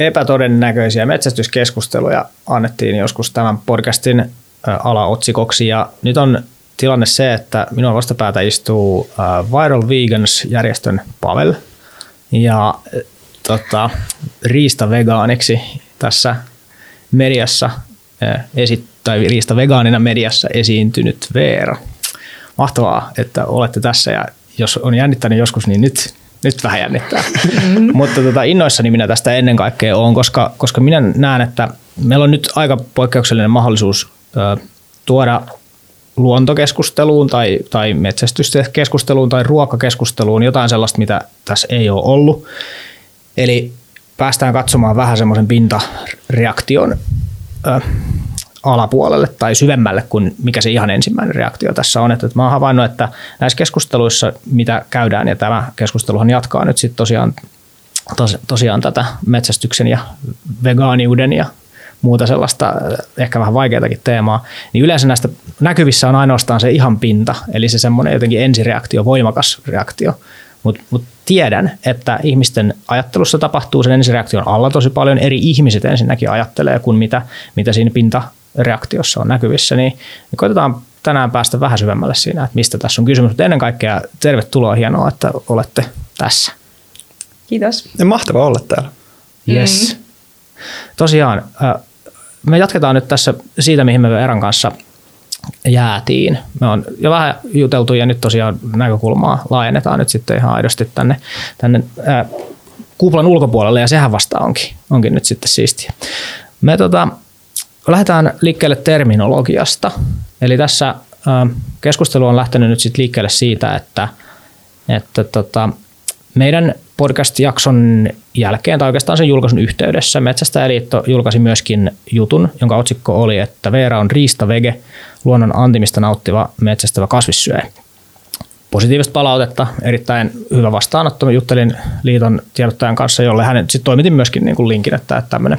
epätodennäköisiä metsästyskeskusteluja annettiin joskus tämän podcastin alaotsikoksi. Ja nyt on tilanne se, että minun vastapäätä istuu Viral Vegans-järjestön Pavel. Ja tota, riista-vegaaniksi tässä mediassa esi- tai riista-vegaanina mediassa esiintynyt Veera. Mahtavaa, että olette tässä. Ja jos on jännittänyt joskus, niin nyt, nyt vähän jännittää. Mm-hmm. Mutta tota, innoissani minä tästä ennen kaikkea on, koska, koska minä näen, että meillä on nyt aika poikkeuksellinen mahdollisuus ö, tuoda luontokeskusteluun tai, tai metsästyskeskusteluun tai ruokakeskusteluun jotain sellaista, mitä tässä ei ole ollut. Eli päästään katsomaan vähän semmoisen pintareaktion ö, alapuolelle tai syvemmälle kuin mikä se ihan ensimmäinen reaktio tässä on. Että, että mä oon havainnut, että näissä keskusteluissa, mitä käydään, ja tämä keskusteluhan jatkaa nyt sitten tosiaan, tos, tosiaan tätä metsästyksen ja vegaaniuden ja muuta sellaista ehkä vähän vaikeatakin teemaa, niin yleensä näistä näkyvissä on ainoastaan se ihan pinta, eli se semmoinen jotenkin ensireaktio, voimakas reaktio. Mutta mut tiedän, että ihmisten ajattelussa tapahtuu sen ensireaktion alla tosi paljon. Eri ihmiset ensinnäkin ajattelee kuin mitä, mitä siinä pintareaktiossa on näkyvissä. Niin, niin koitetaan tänään päästä vähän syvemmälle siinä, että mistä tässä on kysymys. Mutta ennen kaikkea tervetuloa, hienoa, että olette tässä. Kiitos. Ja mahtavaa olla täällä. Yes. Mm. Tosiaan, me jatketaan nyt tässä siitä, mihin me Eran kanssa jäätiin. Me on jo vähän juteltu ja nyt tosiaan näkökulmaa laajennetaan nyt sitten ihan aidosti tänne, tänne ää, kuplan ulkopuolelle ja sehän vasta onkin, onkin nyt sitten siistiä. Me tota, lähdetään liikkeelle terminologiasta. Eli tässä keskustelu on lähtenyt nyt sitten liikkeelle siitä, että, että tota, meidän podcast-jakson jälkeen, tai oikeastaan sen julkaisun yhteydessä, Metsästäjäliitto julkaisi myöskin jutun, jonka otsikko oli, että Veera on riistavege, luonnon antimista nauttiva metsästävä kasvissyöjä. Positiivista palautetta, erittäin hyvä vastaanotto. juttelin liiton tiedottajan kanssa, jolle hän sitten toimitin myöskin niin kuin linkin, että tämmöinen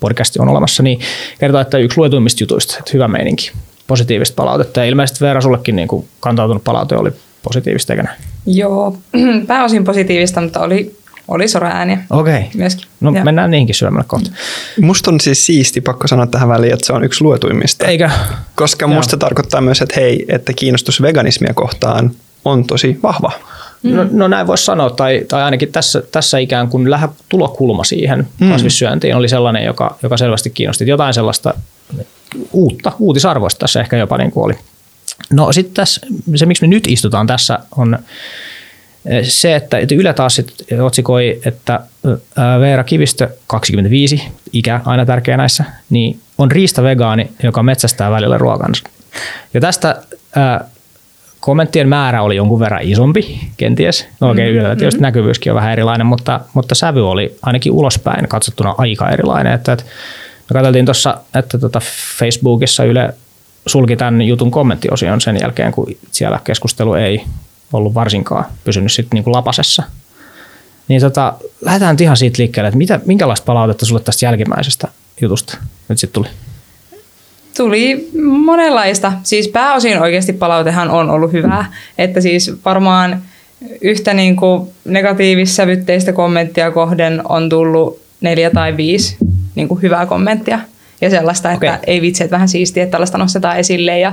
podcasti on olemassa, niin kertoo, että yksi luetuimmista jutuista, että hyvä meininki, positiivista palautetta. Ja ilmeisesti Veera sullekin niin kuin kantautunut palaute oli positiivista, eikä näin? Joo, pääosin positiivista, mutta oli, oli sora-ääniä Okei. Okay. myöskin. No Joo. mennään niihinkin syömällä kohta. Musta on siis siisti, pakko sanoa tähän väliin, että se on yksi luetuimmista. Eikä? Koska Joo. musta tarkoittaa myös, että hei, että kiinnostus veganismia kohtaan on tosi vahva. Mm. No, no näin voisi sanoa, tai, tai ainakin tässä, tässä ikään kuin lähä tulokulma siihen mm. kasvissyöntiin oli sellainen, joka, joka selvästi kiinnosti. Jotain sellaista uutta, uutisarvoista tässä ehkä jopa niin kuin oli No sitten tässä, se miksi me nyt istutaan tässä on eh, se, että Yle taas sit otsikoi, että eh, Veera Kivistö, 25, ikä aina tärkeä näissä, niin on riista-vegaani, joka metsästää välillä ruokansa. Ja tästä ää, kommenttien määrä oli jonkun verran isompi, kenties. No okei, okay, mm-hmm. tietysti näkyvyyskin on vähän erilainen, mutta, mutta sävy oli ainakin ulospäin katsottuna aika erilainen. Että, että me katseltiin tuossa, että tota Facebookissa Yle sulki tämän jutun kommenttiosion sen jälkeen, kun siellä keskustelu ei ollut varsinkaan pysynyt sitten niin kuin lapasessa. Niin tota, lähdetään ihan siitä liikkeelle, että mitä, minkälaista palautetta sulle tästä jälkimmäisestä jutusta nyt sitten tuli? Tuli monenlaista. Siis pääosin oikeasti palautehan on ollut hyvää. Että siis varmaan yhtä niin kuin negatiivissävytteistä kommenttia kohden on tullut neljä tai viisi niin kuin hyvää kommenttia ja sellaista, että okay. ei vitsi, että vähän siistiä, että tällaista nostetaan esille ja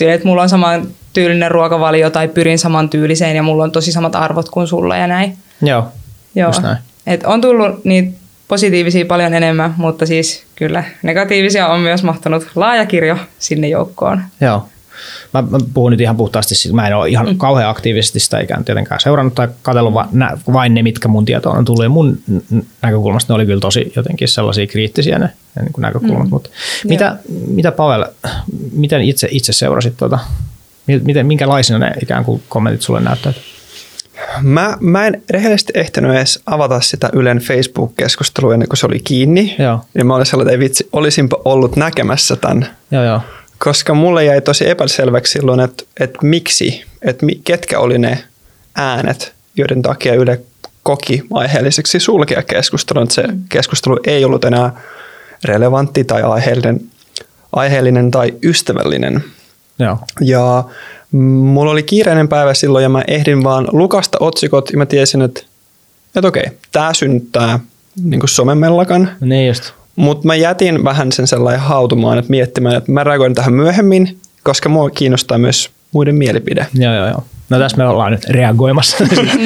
että mulla on saman tyylinen ruokavalio tai pyrin saman tyyliseen ja mulla on tosi samat arvot kuin sulla ja näin. Joo, Joo. näin. Et on tullut niitä positiivisia paljon enemmän, mutta siis kyllä negatiivisia on myös mahtunut laaja kirjo sinne joukkoon. Joo. Mä, mä puhun nyt ihan puhtaasti, siis mä en ole ihan mm. kauhean aktiivisesti sitä ikään tietenkään seurannut tai katsellut va, nä, vain ne, mitkä mun tietoon on tullut. Ja mun näkökulmasta ne oli kyllä tosi jotenkin sellaisia kriittisiä ne, ne niin näkökulmat. Mm. Mutta mitä, mitä Pavel, miten itse, itse seurasit tuota, miten, minkälaisina ne ikään kuin kommentit sulle näyttävät? Mä, mä en rehellisesti ehtinyt edes avata sitä Ylen Facebook-keskustelua ennen kuin se oli kiinni. Joo. Ja mä olin sellainen, että vitsi, olisinpa ollut näkemässä tämän. Joo, joo koska mulle jäi tosi epäselväksi silloin, että, että miksi, että ketkä oli ne äänet, joiden takia Yle koki aiheelliseksi sulkea keskustelun, että se keskustelu ei ollut enää relevantti tai aiheellinen, aiheellinen tai ystävällinen. Joo. Ja mulla oli kiireinen päivä silloin ja mä ehdin vaan lukasta otsikot ja mä tiesin, että, että okei, tämä synnyttää niin somemellakan. Niin just. Mutta mä jätin vähän sen sellainen hautumaan, että miettimään, että mä reagoin tähän myöhemmin, koska mua kiinnostaa myös muiden mielipide. Joo, joo, joo. No tässä me ollaan nyt reagoimassa.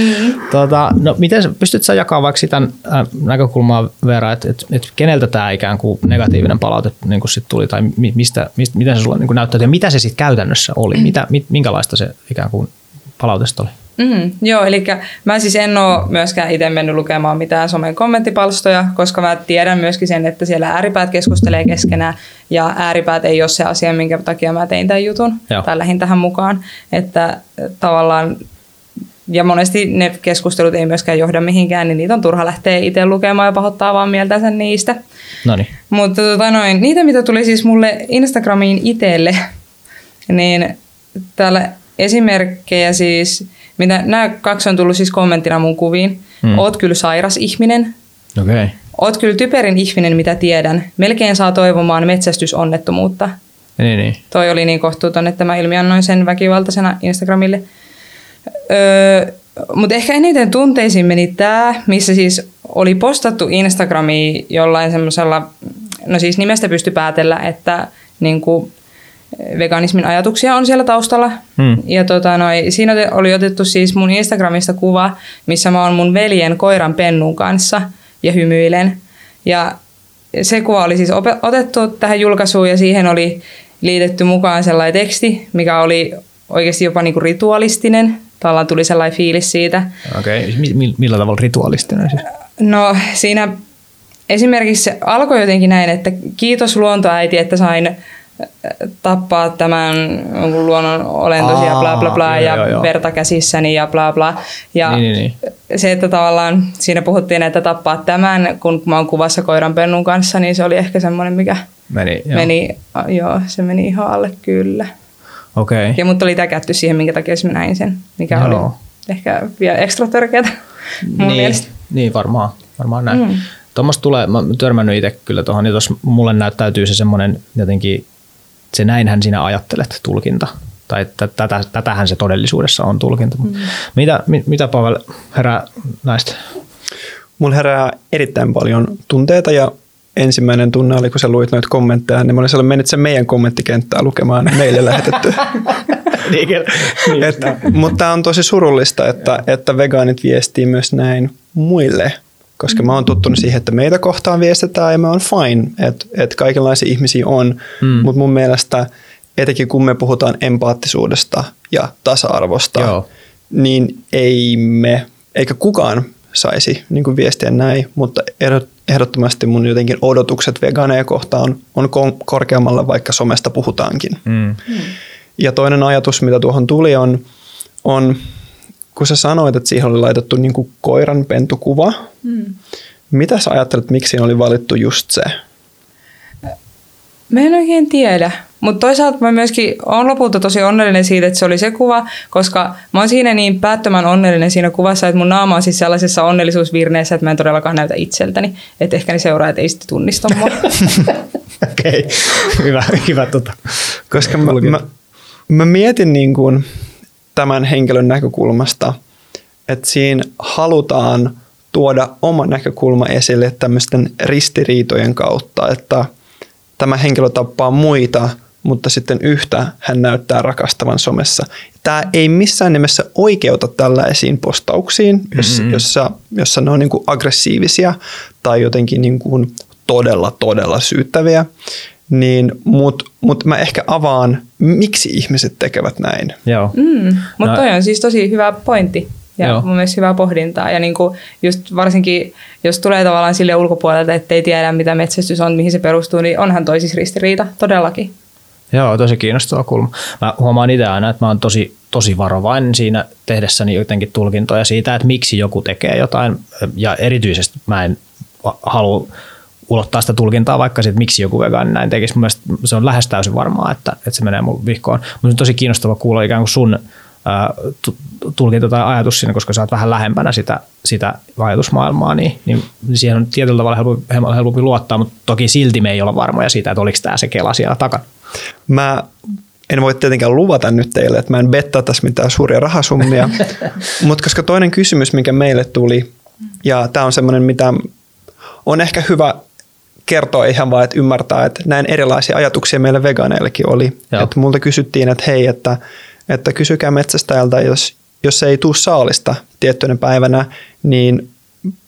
tota, no miten pystyt sä jakamaan vaikka sitä äh, näkökulmaa Veera, että et, et keneltä tämä ikään kuin negatiivinen palaute niin kuin sit tuli, tai mi, mistä, mistä, miten se sulle niin näyttää, ja mitä se sitten käytännössä oli, mitä, mit, minkälaista se ikään kuin palautesta oli? Mm, joo, eli mä siis en ole myöskään itse mennyt lukemaan mitään somen kommenttipalstoja, koska mä tiedän myöskin sen, että siellä ääripäät keskustelee keskenään ja ääripäät ei ole se asia, minkä takia mä tein tämän jutun joo. tai lähdin tähän mukaan. Että tavallaan ja monesti ne keskustelut ei myöskään johda mihinkään, niin niitä on turha lähteä itse lukemaan ja pahoittaa vaan mieltänsä niistä. Noniin. Mutta tota noin, niitä, mitä tuli siis mulle Instagramiin itselle, niin täällä esimerkkejä siis, mitä nämä kaksi on tullut siis kommenttina mun kuviin. Hmm. Oot kyllä sairas ihminen. Okay. Oot kyllä typerin ihminen, mitä tiedän. Melkein saa toivomaan metsästysonnettomuutta. Niin, niin. Toi oli niin kohtuuton, että mä ilmiannoin sen väkivaltaisena Instagramille. Öö, Mutta ehkä eniten tunteisiin meni tämä, missä siis oli postattu Instagramiin jollain semmoisella, no siis nimestä pysty päätellä, että niin kuin veganismin ajatuksia on siellä taustalla. Hmm. Ja tota, noi, siinä oli otettu siis mun Instagramista kuva, missä mä oon mun veljen koiran pennun kanssa ja hymyilen. Ja se kuva oli siis otettu tähän julkaisuun ja siihen oli liitetty mukaan sellainen teksti, mikä oli oikeasti jopa niinku ritualistinen. Tavallaan tuli sellainen fiilis siitä. Okei, okay. millä tavalla ritualistinen siis? No siinä esimerkiksi se alkoi jotenkin näin, että kiitos luontoäiti, että sain tappaa tämän luonnon olentosia Aa, bla bla bla joo, ja joo, joo. verta käsissäni ja bla bla. Ja niin, niin, niin. se, että tavallaan siinä puhuttiin, että tappaa tämän, kun mä oon kuvassa koiran pennun kanssa, niin se oli ehkä semmoinen, mikä meni, joo. meni joo, se meni ihan alle kyllä. Okei. Okay. Ja mut oli täkätty siihen, minkä takia mä näin sen, mikä joo. oli ehkä vielä ekstra törkeätä mun niin, mielestä. Niin, varmaan, varmaan näin. Mm. Tuommoista tulee, mä törmännyt itse kyllä tuohon, niin tuossa mulle näyttäytyy se semmoinen jotenkin se näinhän sinä ajattelet tulkinta. Tai tätä, tätähän se todellisuudessa on tulkinta. Mm. Mitä, mitä Pavel herää näistä? Mulla herää erittäin paljon tunteita ja ensimmäinen tunne oli, kun sä luit noita kommentteja, niin mä olin sellainen, menit sen meidän kommenttikenttää lukemaan meille lähetetty. niin, niin, Et, mutta tämä on tosi surullista, että, että vegaanit viestii myös näin muille koska mä oon tottunut siihen, että meitä kohtaan viestitään ja me on fine, että, että kaikenlaisia ihmisiä on, mm. mutta mun mielestä etenkin kun me puhutaan empaattisuudesta ja tasa-arvosta, Joo. niin ei me, eikä kukaan saisi niin kuin viestiä näin, mutta ehdottomasti mun jotenkin odotukset vegaaneja kohtaan on korkeammalla, vaikka somesta puhutaankin. Mm. Ja toinen ajatus, mitä tuohon tuli, on, on kun sä sanoit, että siihen oli laitettu niin kuin koiran pentukuva, mm. mitä sä ajattelet, miksi siinä oli valittu just se? Mä en oikein tiedä, mutta toisaalta mä myöskin olen lopulta tosi onnellinen siitä, että se oli se kuva, koska mä oon siinä niin päättömän onnellinen siinä kuvassa, että mun naama on siis sellaisessa onnellisuusvirneessä, että mä en todellakaan näytä itseltäni. Että ehkä ne seuraajat ei sitten tunnista mua. Okei, okay. hyvä, hyvä tota. Koska mä, mä, mä mietin niin kuin, tämän henkilön näkökulmasta, että siinä halutaan tuoda oma näkökulma esille tämmöisten ristiriitojen kautta, että tämä henkilö tappaa muita, mutta sitten yhtä hän näyttää rakastavan somessa. Tämä ei missään nimessä oikeuta tällaisiin postauksiin, mm-hmm. jossa, jossa ne on niin kuin aggressiivisia tai jotenkin niin kuin todella, todella syyttäviä niin, mutta mut mä ehkä avaan, miksi ihmiset tekevät näin. Joo. Mm, mutta no. toi on siis tosi hyvä pointti ja Joo. mun mielestä hyvää pohdintaa. Ja niinku just varsinkin, jos tulee tavallaan sille ulkopuolelta, että ei tiedä mitä metsästys on, mihin se perustuu, niin onhan toi siis ristiriita todellakin. Joo, tosi kiinnostava kulma. Mä huomaan itse aina, että mä oon tosi, tosi varovainen siinä tehdessäni jotenkin tulkintoja siitä, että miksi joku tekee jotain. Ja erityisesti mä en halua ulottaa sitä tulkintaa vaikka siitä, miksi joku vegaani näin tekisi. Mun mielestä se on lähes täysin varmaa, että, että se menee mun vihkoon. Mutta on tosi kiinnostava kuulla ikään kuin sun tulkinta tai ajatus siinä, koska sä oot vähän lähempänä sitä, sitä ajatusmaailmaa, niin, niin siihen on tietyllä tavalla helpompi, helpompi luottaa, mutta toki silti me ei olla varmoja siitä, että oliko tämä se kela siellä takana. Mä en voi tietenkään luvata nyt teille, että mä en bettaa tässä mitään suuria rahasummia, mutta koska toinen kysymys, mikä meille tuli, ja tämä on semmoinen, mitä on ehkä hyvä kertoa ihan vaan, että ymmärtää, että näin erilaisia ajatuksia meillä vegaaneillekin oli. Joo. Että multa kysyttiin, että hei, että, että kysykää metsästäjältä, jos, jos ei tuu saalista tiettynä päivänä, niin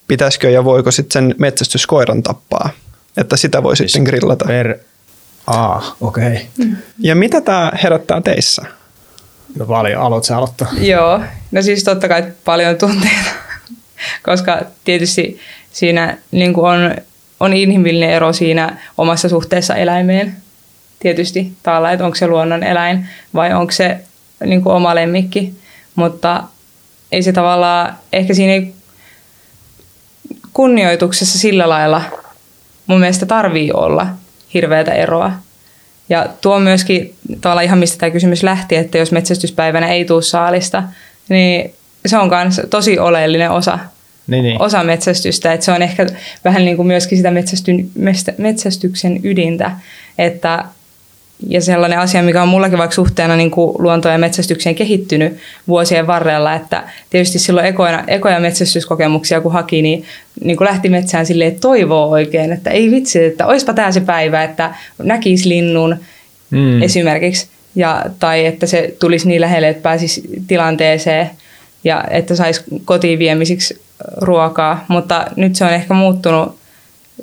pitäisikö ja voiko sitten sen metsästyskoiran tappaa. Että sitä voi sitten grillata. Per... Ah, okei. Okay. Ja mitä tämä herättää teissä? No paljon, aloit sä aloittaa. Joo, no siis totta kai paljon tunteita, koska tietysti siinä niin on, on inhimillinen ero siinä omassa suhteessa eläimeen. Tietysti taalla, että onko se luonnon eläin vai onko se niin kuin oma lemmikki, mutta ei se tavallaan, ehkä siinä ei kunnioituksessa sillä lailla mun mielestä tarvii olla hirveätä eroa. Ja tuo myöskin tavallaan ihan mistä tämä kysymys lähti, että jos metsästyspäivänä ei tule saalista, niin se on myös tosi oleellinen osa, Niin, niin. osa metsästystä. Että se on ehkä vähän niin kuin myöskin sitä metsästy, metsästyksen ydintä. Että, ja sellainen asia, mikä on mullakin vaikka suhteena niin kuin luonto- ja metsästykseen kehittynyt vuosien varrella, että tietysti silloin ekoja, ekoja metsästyskokemuksia kun haki, niin, niin kuin lähti metsään silleen, että toivoo oikein, että ei vitsi, että oispa tämä se päivä, että näkisi linnun Mm. esimerkiksi, ja, tai että se tulisi niin lähelle, että pääsisi tilanteeseen ja että saisi kotiin viemisiksi ruokaa, mutta nyt se on ehkä muuttunut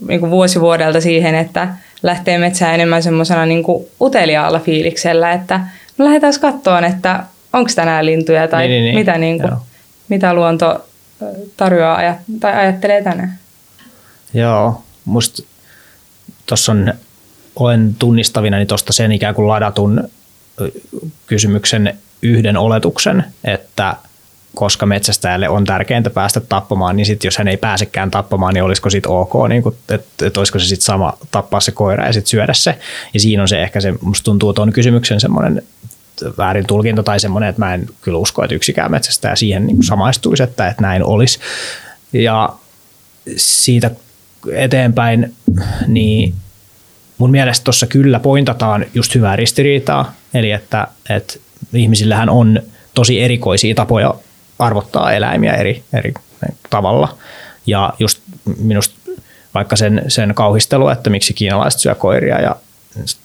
niin kuin vuosi vuodelta siihen, että lähtee metsään enemmän semmoisena niin uteliaalla fiiliksellä, että no lähdetään katsomaan, että onko tänään lintuja tai Niin, niin, niin. mitä, niin kuin, Joo. mitä luonto tarjoaa tai ajattelee tänään. Joo, musta tuossa on, olen tunnistavina niin tuosta sen ikään kuin ladatun kysymyksen yhden oletuksen, että koska metsästäjälle on tärkeintä päästä tappamaan, niin sitten jos hän ei pääsekään tappamaan, niin olisiko sitten ok, niin että, että olisiko se sitten sama tappaa se koira ja sitten syödä se. Ja siinä on se ehkä se, musta tuntuu tuon kysymyksen semmoinen väärin tulkinta tai semmoinen, että mä en kyllä usko, että yksikään metsästäjä siihen niin samaistuisi, että, että näin olisi. Ja siitä eteenpäin, niin mun mielestä tuossa kyllä pointataan just hyvää ristiriitaa, eli että, että ihmisillähän on tosi erikoisia tapoja arvottaa eläimiä eri, eri tavalla. Ja just minusta vaikka sen, sen kauhistelu, että miksi kiinalaiset syö koiria ja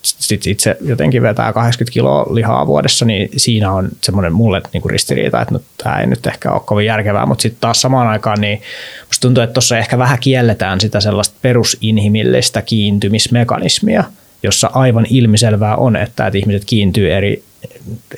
sit itse jotenkin vetää 80 kiloa lihaa vuodessa, niin siinä on semmoinen mulle niin kuin ristiriita, että no, tämä ei nyt ehkä ole kovin järkevää, mutta sitten taas samaan aikaan niin musta tuntuu, että tuossa ehkä vähän kielletään sitä sellaista perusinhimillistä kiintymismekanismia, jossa aivan ilmiselvää on, että, että ihmiset kiintyy eri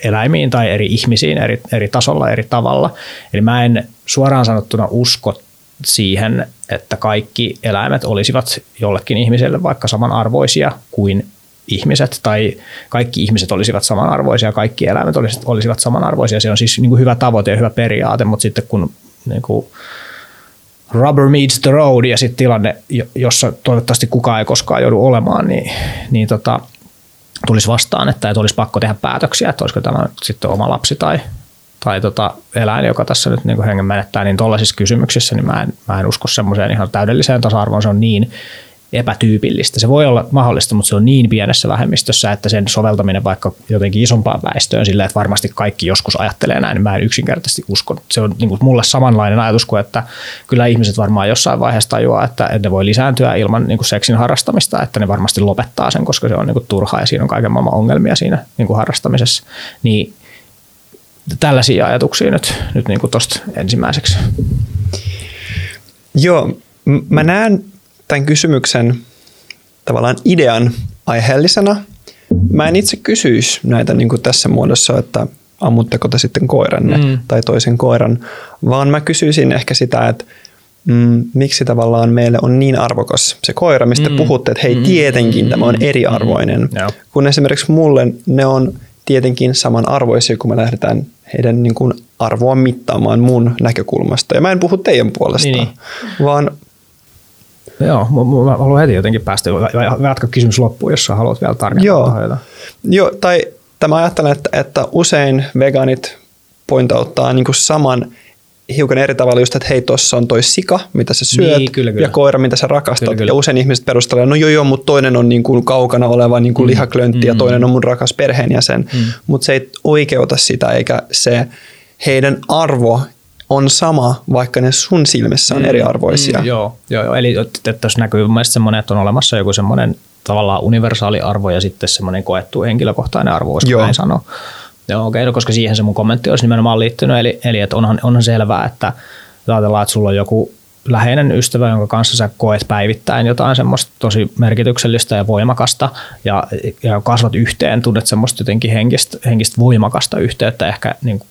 eläimiin tai eri ihmisiin eri, eri tasolla, eri tavalla. Eli mä en suoraan sanottuna usko siihen, että kaikki eläimet olisivat jollekin ihmiselle vaikka samanarvoisia kuin ihmiset, tai kaikki ihmiset olisivat samanarvoisia, kaikki eläimet olisivat, olisivat samanarvoisia. Se on siis niin kuin hyvä tavoite ja hyvä periaate, mutta sitten kun niin kuin rubber meets the road ja sitten tilanne, jossa toivottavasti kukaan ei koskaan joudu olemaan, niin, niin tota, tulisi vastaan, että, että olisi pakko tehdä päätöksiä, että olisiko tämä sitten oma lapsi tai, tai tota eläin, joka tässä nyt niin hengen menettää, niin tuollaisissa kysymyksissä niin mä en, mä en usko semmoiseen ihan täydelliseen tasa-arvoon. Se on niin epätyypillistä. Se voi olla mahdollista, mutta se on niin pienessä vähemmistössä, että sen soveltaminen vaikka jotenkin isompaan väestöön sillä, että varmasti kaikki joskus ajattelee näin, niin mä en yksinkertaisesti usko. Se on niin kuin mulle samanlainen ajatus kuin, että kyllä ihmiset varmaan jossain vaiheessa tajuaa, että ne voi lisääntyä ilman niin kuin seksin harrastamista, että ne varmasti lopettaa sen, koska se on niin kuin turhaa ja siinä on kaiken maailman ongelmia siinä niin kuin harrastamisessa. Niin tällaisia ajatuksia nyt, nyt niin tuosta ensimmäiseksi. Joo, mä näen tämän kysymyksen tavallaan idean aiheellisena. Mä en itse kysyisi näitä niin kuin tässä muodossa, että ammutteko te sitten koiranne mm. tai toisen koiran, vaan mä kysyisin ehkä sitä, että mm, miksi tavallaan meille on niin arvokas se koira, mistä mm. puhutte, että hei tietenkin mm. tämä on eriarvoinen, mm. kun esimerkiksi mulle ne on tietenkin samanarvoisia, kun me lähdetään heidän niin kuin arvoa mittaamaan mun näkökulmasta. Ja mä en puhu teidän puolesta, niin. vaan Joo, mä haluan heti jotenkin päästä, jatka kysymys loppuun, jos sä haluat vielä tarkentaa. Joo, Joo tai tämä ajattelen, että, että usein vegaanit pointauttaa niin kuin saman hiukan eri tavalla just, että hei, tuossa on toi sika, mitä sä syöt, niin, kyllä, kyllä. ja koira, mitä sä rakastat. Kyllä, kyllä. Ja usein ihmiset perustelee, no joo, joo, mutta toinen on niin kuin kaukana oleva niin kuin mm. lihaklöntti, mm. ja toinen on mun rakas perheenjäsen. Mm. Mutta se ei oikeuta sitä, eikä se heidän arvo on sama, vaikka ne sun silmissä on Mm, eriarvoisia. Mm, joo, joo, joo, eli että tässä näkyy mun mielestä semmoinen, että on olemassa joku semmoinen tavallaan universaali arvo ja sitten semmoinen koettu henkilökohtainen arvo, voisiko Joo. näin sanoa. Joo, okei, no, koska siihen se mun kommentti olisi nimenomaan liittynyt, eli, eli että onhan, onhan selvää, että ajatellaan, että sulla on joku läheinen ystävä, jonka kanssa sä koet päivittäin jotain semmoista tosi merkityksellistä ja voimakasta ja, ja kasvat yhteen, tunnet semmoista jotenkin henkistä, henkistä voimakasta yhteyttä ehkä niin kuin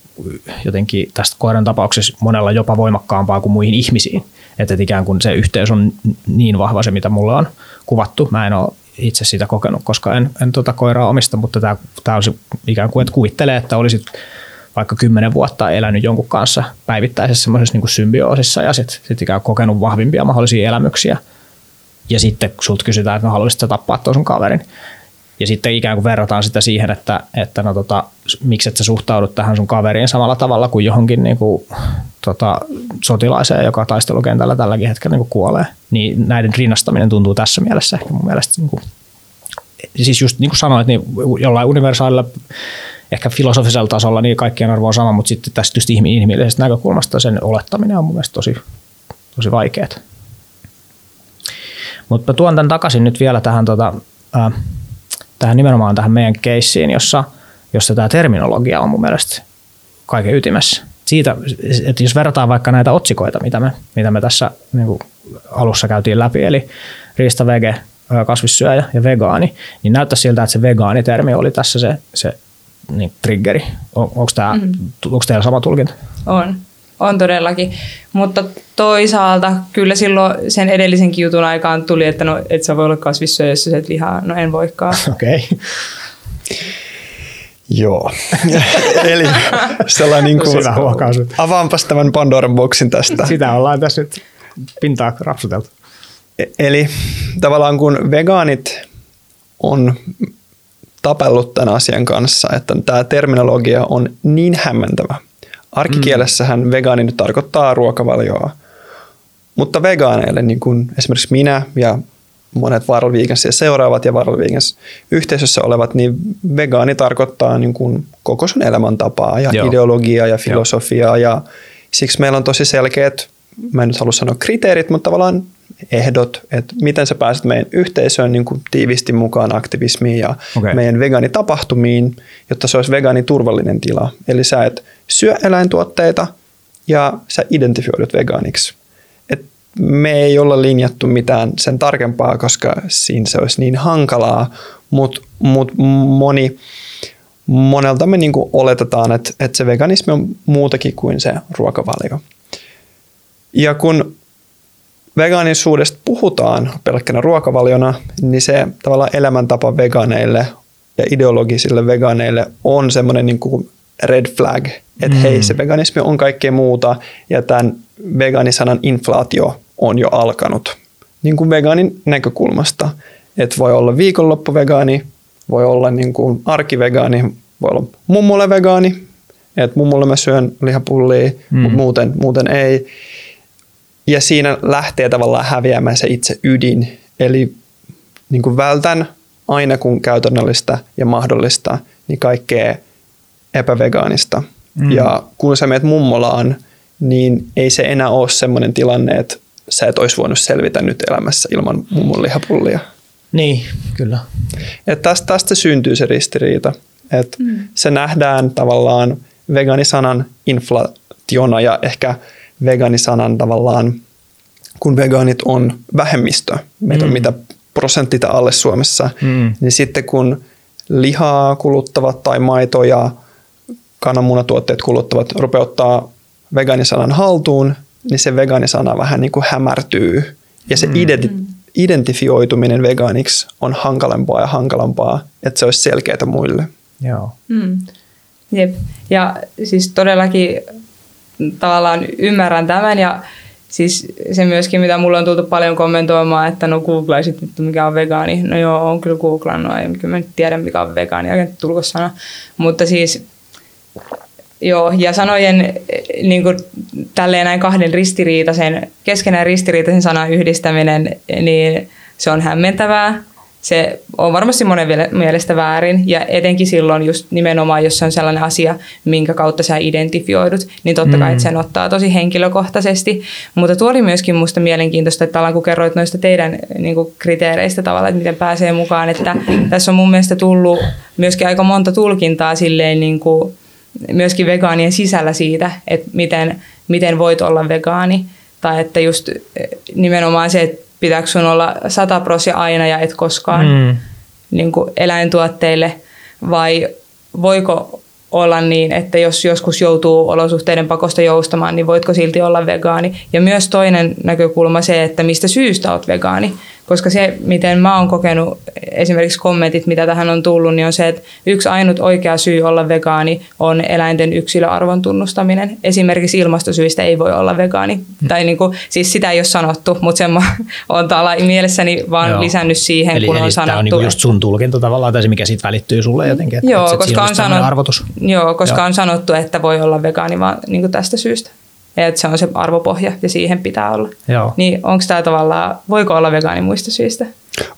jotenkin tästä koiran tapauksessa monella jopa voimakkaampaa kuin muihin ihmisiin. Että et ikään kuin se yhteys on niin vahva se, mitä mulle on kuvattu. Mä en ole itse sitä kokenut, koska en, en tuota koiraa omista, mutta tämä, on se ikään kuin, että kuvittelee, että olisit vaikka kymmenen vuotta elänyt jonkun kanssa päivittäisessä semmoisessa niin symbioosissa ja sitten sit ikään kuin kokenut vahvimpia mahdollisia elämyksiä. Ja sitten sulta kysytään, että no haluaisit tappaa tuon sun kaverin. Ja sitten ikään kuin verrataan sitä siihen, että, että no tota, miksi et sä suhtaudut tähän sun kaveriin samalla tavalla kuin johonkin niin kuin, tota, sotilaiseen, joka taistelukentällä tälläkin hetkellä niin kuin kuolee. Niin näiden rinnastaminen tuntuu tässä mielessä ehkä mun mielestä niin kuin, siis just niin kuin sanoit, niin jollain universaalilla ehkä filosofisella tasolla niin kaikkien arvo on sama, mutta sitten tästä just inhimillisestä näkökulmasta sen olettaminen on mun mielestä tosi, tosi vaikeaa. Mutta tuon tämän takaisin nyt vielä tähän, tota, äh, tähän nimenomaan tähän meidän keissiin, jossa, jossa tämä terminologia on mun mielestä kaiken ytimessä. Siitä, että jos verrataan vaikka näitä otsikoita, mitä me, mitä me tässä niin kuin alussa käytiin läpi, eli riista, vege, kasvissyöjä ja vegaani, niin näyttää siltä, että se vegaanitermi oli tässä se, se niin, triggeri. On, onko, mm. teillä sama tulkinta? On. On todellakin. Mutta toisaalta kyllä silloin sen edellisenkin jutun aikaan tuli, että no et sä voi olla kasvissyöjä, jos sä syöt lihaa. No en voikaan. Okei. Okay. Joo. Eli sellainen niin kuin, Hyvä huokaus. avaanpas tämän Pandoran boksin tästä. Sitä ollaan tässä nyt pintaa rapsuteltu. E- Eli tavallaan kun vegaanit on tapellut tämän asian kanssa, että tämä terminologia on niin hämmentävä. Arkikielessähän mm. vegaani nyt tarkoittaa ruokavalioa, mutta vegaaneille, niin kuin esimerkiksi minä ja monet Viral seuraavat ja Viral Vegans yhteisössä olevat, niin vegaani tarkoittaa niin kuin koko sun elämäntapaa ja Joo. ideologiaa ja filosofiaa ja siksi meillä on tosi selkeät, mä en nyt halua sanoa kriteerit, mutta tavallaan ehdot, että miten sä pääset meidän yhteisöön niin kuin tiivisti mukaan aktivismiin ja okay. meidän vegaanitapahtumiin, jotta se olisi vegaaniturvallinen tila. Eli sä et syö eläintuotteita ja sä identifioidut vegaaniksi. Et me ei olla linjattu mitään sen tarkempaa, koska siinä se olisi niin hankalaa, mutta mut moni, monelta me niin oletetaan, että, että se veganismi on muutakin kuin se ruokavalio. Ja kun vegaanisuudesta puhutaan pelkkänä ruokavaliona, niin se tavallaan elämäntapa vegaaneille ja ideologisille vegaaneille on semmoinen niin red flag, että mm. hei, se veganismi on kaikkea muuta ja tämän vegaanisanan inflaatio on jo alkanut. Niin kuin vegaanin näkökulmasta, että voi olla viikonloppuvegaani, voi olla niin kuin arkivegaani, voi olla mummolle vegaani, että mummolle mä syön lihapullia, mm. mutta muuten, muuten ei. Ja siinä lähtee tavallaan häviämään se itse ydin. Eli niin kuin vältän aina kun käytännöllistä ja mahdollista, niin kaikkea epävegaanista. Mm. Ja kun sä meet mummolaan, niin ei se enää ole semmoinen tilanne, että sä et olisi voinut selvitä nyt elämässä ilman mummon lihapullia. Niin, kyllä. Et tästä, tästä syntyy se ristiriita. Et mm. Se nähdään tavallaan veganisanan inflationa ja ehkä veganisanan tavallaan, kun vegaanit on vähemmistö, meitä on Mm. mitä prosenttita alle Suomessa, Mm. niin sitten kun lihaa kuluttavat tai maito ja kananmunatuotteet kuluttavat rupeaa ottaa vegaanisanan haltuun, niin se vegaanisana vähän niin kuin hämärtyy. Ja se identi- identifioituminen vegaaniksi on hankalampaa ja hankalampaa, että se olisi selkeää muille. Joo. Mm. Jep. Ja siis todellakin tavallaan ymmärrän tämän ja siis se myöskin, mitä mulle on tultu paljon kommentoimaan, että no googlaisit nyt, mikä on vegaani. No joo, on kyllä googlannut, ja kyllä mä nyt tiedän, mikä on vegaani, ja tulko sana. Mutta siis Joo, ja sanojen niin kuin, tälleen näin kahden ristiriitaisen, keskenään ristiriitaisen sanan yhdistäminen, niin se on hämmentävää. se on varmasti monen mielestä väärin ja etenkin silloin just nimenomaan, jos se on sellainen asia, minkä kautta sä identifioidut, niin totta kai, mm. sen ottaa tosi henkilökohtaisesti. Mutta tuo oli myöskin musta mielenkiintoista, että kun kerroit noista teidän niin kuin, kriteereistä tavallaan, että miten pääsee mukaan, että tässä on mun mielestä tullut myöskin aika monta tulkintaa silleen niin kuin, myöskin vegaanien sisällä siitä, että miten, miten voit olla vegaani. Tai että just nimenomaan se, että pitääkö sun olla sata prosia aina ja et koskaan mm. niin kuin eläintuotteille vai voiko olla niin, että jos joskus joutuu olosuhteiden pakosta joustamaan, niin voitko silti olla vegaani. Ja myös toinen näkökulma se, että mistä syystä olet vegaani. Koska se, miten mä oon kokenut esimerkiksi kommentit, mitä tähän on tullut, niin on se, että yksi ainut oikea syy olla vegaani on eläinten yksilöarvon tunnustaminen. Esimerkiksi ilmastosyistä ei voi olla vegaani. Hmm. Tai niin kuin, siis sitä ei ole sanottu, mutta sen mä oon mielessäni vaan Joo. lisännyt siihen, eli, kun eli on sanottu. Tämä on niin just sun tulkinta tavallaan, tai se mikä siitä välittyy sulle jotenkin. Että, joo, että koska, on, sanot, arvotus. Joo, koska joo. on sanottu, että voi olla vegaani vaan niin kuin tästä syystä että se on se arvopohja ja siihen pitää olla. Joo. Niin onko tämä tavallaan, voiko olla vegaani muista syistä?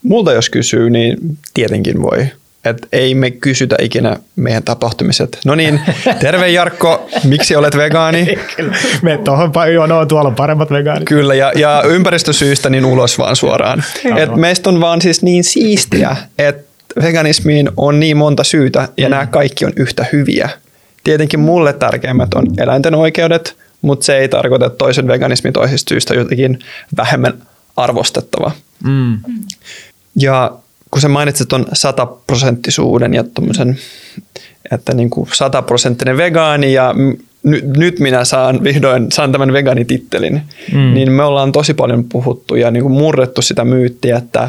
Multa jos kysyy, niin tietenkin voi. Et ei me kysytä ikinä meidän tapahtumiset. No niin, terve Jarkko, miksi olet vegaani? Me tuohon no, tuolla on paremmat vegaanit. Kyllä, ja, ja ympäristösyistä niin ulos vaan suoraan. Et meistä on vaan siis niin siistiä, että veganismiin on niin monta syytä, ja mm. nämä kaikki on yhtä hyviä. Tietenkin mulle tärkeimmät on eläinten oikeudet, mutta se ei tarkoita, että toisen veganismi toisista syistä jotenkin vähemmän arvostettava. Mm. Ja kun sä mainitsit tuon sataprosenttisuuden ja tuommoisen, että niin kuin sataprosenttinen vegaani ja n- nyt minä saan vihdoin saan tämän vegaanitittelin, mm. niin me ollaan tosi paljon puhuttu ja niin kuin murrettu sitä myyttiä, että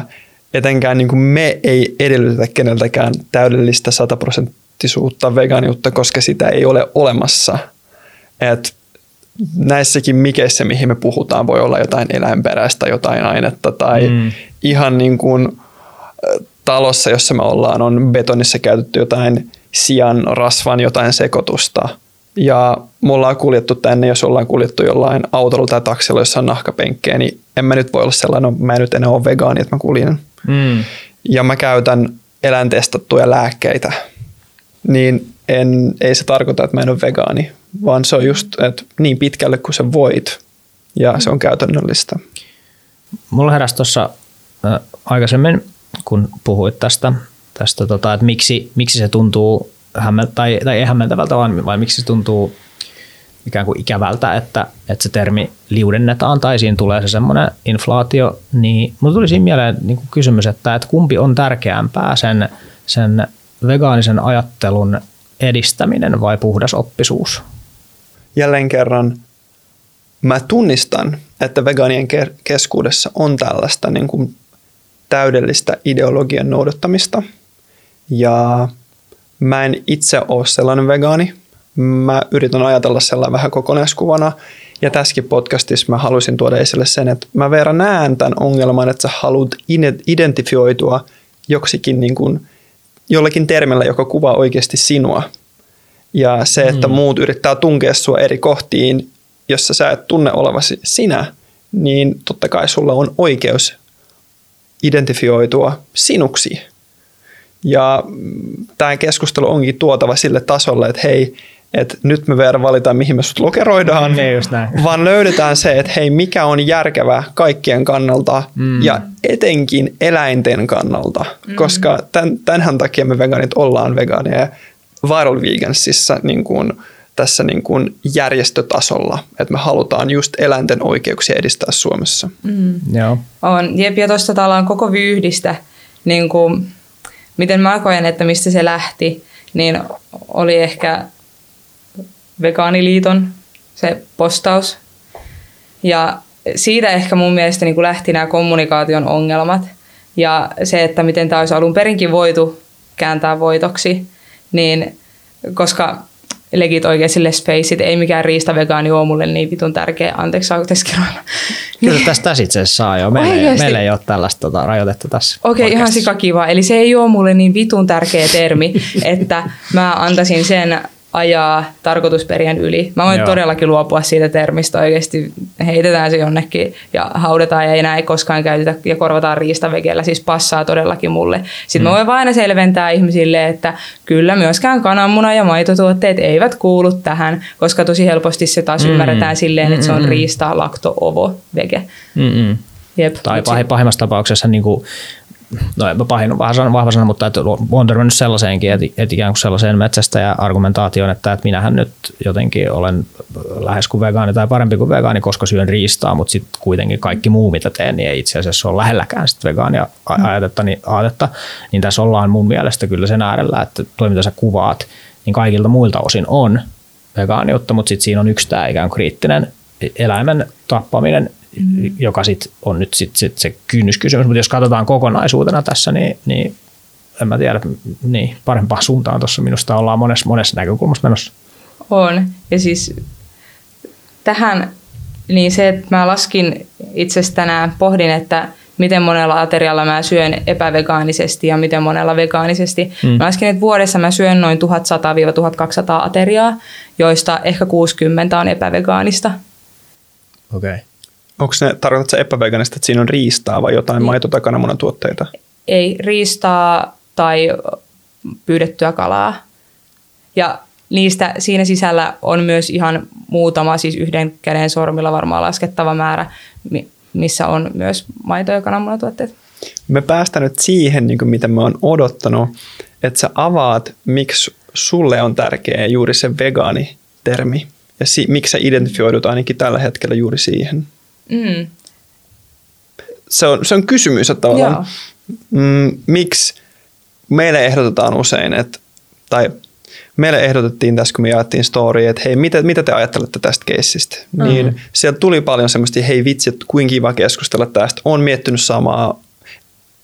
etenkään niin kuin me ei edellytetä keneltäkään täydellistä sataprosenttisuutta vegaaniutta, koska sitä ei ole olemassa. Et näissäkin mikeissä, mihin me puhutaan, voi olla jotain eläinperäistä, jotain ainetta tai mm. ihan niin kuin talossa, jossa me ollaan, on betonissa käytetty jotain sian, rasvan, jotain sekoitusta. Ja mulla on kuljettu tänne, jos ollaan kuljettu jollain autolla tai taksilla, jossa on nahkapenkkejä, niin en mä nyt voi olla sellainen, no, mä en nyt enää ole vegaani, että mä kuljen. Mm. Ja mä käytän eläintestattuja lääkkeitä. Niin en, ei se tarkoita, että mä en ole vegaani, vaan se on just että niin pitkälle kuin sä voit ja se on käytännöllistä. Mulla heräsi tuossa äh, aikaisemmin, kun puhuit tästä, tästä tota, että miksi, miksi se tuntuu hämmeltä, tai, tai ei hämmentävältä, vaan vai miksi se tuntuu ikään kuin ikävältä, että, että se termi liudennetaan tai siinä tulee se semmoinen inflaatio, niin mulla tuli siinä mieleen niin kuin kysymys, että, että kumpi on tärkeämpää sen, sen vegaanisen ajattelun edistäminen vai puhdas oppisuus? Jälleen kerran mä tunnistan, että vegaanien keskuudessa on tällaista niin kuin täydellistä ideologian noudattamista. Ja mä en itse ole sellainen vegaani. Mä yritän ajatella sellainen vähän kokonaiskuvana. Ja tässäkin podcastissa mä haluaisin tuoda esille sen, että mä verran näen tämän ongelman, että sä haluat identifioitua joksikin niin kuin jollakin termillä, joka kuvaa oikeasti sinua. Ja se, että mm. muut yrittää tunkea sua eri kohtiin, jossa sä et tunne olevasi sinä, niin totta kai sulla on oikeus identifioitua sinuksi. Ja tämä keskustelu onkin tuotava sille tasolle, että hei, että nyt me vielä valitaan, mihin me sut lokeroidaan, Ei just näin. vaan löydetään se, että hei, mikä on järkevää kaikkien kannalta mm. ja etenkin eläinten kannalta, mm. koska tämän, tämänhän takia me vegaanit ollaan vegaaneja. Viral Vegansissa niin kuin, tässä niin kuin järjestötasolla, että me halutaan just eläinten oikeuksia edistää Suomessa. Mm. Joo. On. Jep, ja tuosta ollaan koko vyyhdistä, niin kuin, miten mä koen, että mistä se lähti, niin oli ehkä Vegaaniliiton se postaus. Ja siitä ehkä mun mielestä niin kuin lähti nämä kommunikaation ongelmat ja se, että miten tämä olisi alun perinkin voitu kääntää voitoksi, niin koska legit oikeasti let's face it, ei mikään riista vegaani ole mulle niin vitun tärkeä. Anteeksi, saako Kyllä tästä tässä itse asiassa saa jo. Meillä, ei, meillä ei ole tällaista tota, rajoitetta tässä. Okei, okay, ihan sikakiva. Eli se ei ole mulle niin vitun tärkeä termi, että mä antaisin sen ajaa tarkoitusperien yli. Mä voin Joo. todellakin luopua siitä termistä oikeasti. Heitetään se jonnekin ja haudataan ja ei enää ei koskaan käytetä ja korvataan riistavegellä. Siis passaa todellakin mulle. Sitten mm. mä voin aina selventää ihmisille, että kyllä myöskään kananmuna ja maitotuotteet eivät kuulu tähän, koska tosi helposti se taas mm. ymmärretään silleen, että se on riista, lakto, ovo, vege. Mm-mm. Jep. Tai pah- pahimmassa tapauksessa, niin kuin, no pahin on vähän vahva sana, mutta että olen törmännyt sellaiseenkin, että, että ikään kuin sellaiseen metsästäjä argumentaatioon, että, että minähän nyt jotenkin olen lähes kuin vegaani tai parempi kuin vegaani, koska syön riistaa, mutta sitten kuitenkin kaikki muu, mitä teen, niin ei itse asiassa ole lähelläkään sit vegaania a- ajatetta, niin, aatetta, niin tässä ollaan mun mielestä kyllä sen äärellä, että toi mitä sä kuvaat, niin kaikilta muilta osin on vegaaniutta, mutta sitten siinä on yksi tämä ikään kuin kriittinen eläimen tappaminen, mm. joka sit on nyt sit, sit se kynnyskysymys, mutta jos katsotaan kokonaisuutena tässä, niin, niin en mä tiedä, niin parempaan suuntaan tuossa minusta ollaan monessa, monessa näkökulmassa menossa. On. Ja siis tähän, niin se, että mä laskin itse tänään, pohdin, että miten monella aterialla mä syön epävegaanisesti ja miten monella vegaanisesti. Mm. Mä laskin, että vuodessa mä syön noin 1100-1200 ateriaa, joista ehkä 60 on epävegaanista. Okei. Okay. Onko ne, tarkoitatko epäveganista, että siinä on riistaa vai jotain maito- tai kananmunan tuotteita? Ei riistaa tai pyydettyä kalaa. Ja niistä siinä sisällä on myös ihan muutama, siis yhden käden sormilla varmaan laskettava määrä, mi- missä on myös maito- ja kananmunatuotteet. Me päästään nyt siihen, niin kuin mitä mä oon odottanut, että sä avaat, miksi sulle on tärkeä juuri se vegaani-termi ja si- miksi sä identifioidut ainakin tällä hetkellä juuri siihen. Mm. Se on, se on kysymys, että Joo. tavallaan, mm, miksi meille ehdotetaan usein, että, tai meille ehdotettiin tässä, kun me jaettiin story, että hei, mitä, mitä te ajattelette tästä keissistä? Mm. Niin sieltä tuli paljon semmoista, hei vitsi, että kuinka kiva keskustella tästä. Olen miettinyt samaa,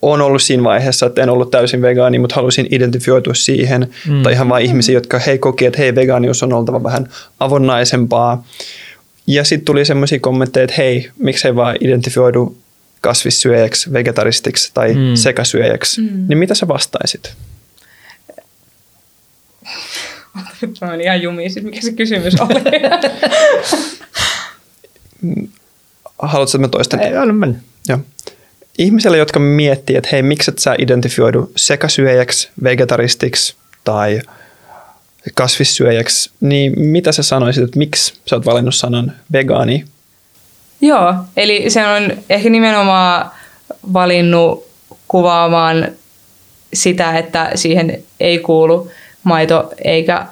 on ollut siinä vaiheessa, että en ollut täysin vegaani, mutta halusin identifioitua siihen. Mm. Tai ihan vain ihmisiä, jotka hei koki, että hei vegaanius on oltava vähän avonnaisempaa. Ja sitten tuli semmoisia kommentteja, että hei, miksei vaan identifioidu kasvissyöjäksi, vegetaristiksi tai mm. sekasyöjäksi. Mm. Niin mitä sä vastaisit? Nyt mä menin ihan jumiin, mikä se kysymys oli. Haluatko, että mä toistan? Ei, anna mennä. Joo. Ihmisille, jotka miettii, että hei, miksi et sä identifioidu sekasyöjäksi, vegetaristiksi tai kasvissyöjäksi, niin mitä sä sanoisit, että miksi sä oot valinnut sanan vegaani? Joo, eli se on ehkä nimenomaan valinnut kuvaamaan sitä, että siihen ei kuulu maito eikä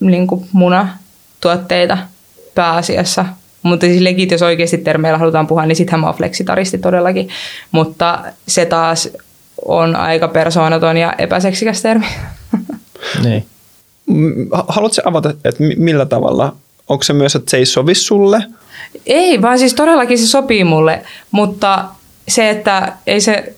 niin kuin munatuotteita pääasiassa. Mutta siis legit, jos oikeasti termeillä halutaan puhua, niin sittenhän mä oon fleksitaristi todellakin. Mutta se taas on aika persoonaton ja epäseksikäs termi. Niin. Haluatko avata, että mi- millä tavalla? Onko se myös, että se ei sovi sulle? Ei, vaan siis todellakin se sopii mulle, mutta se, että ei se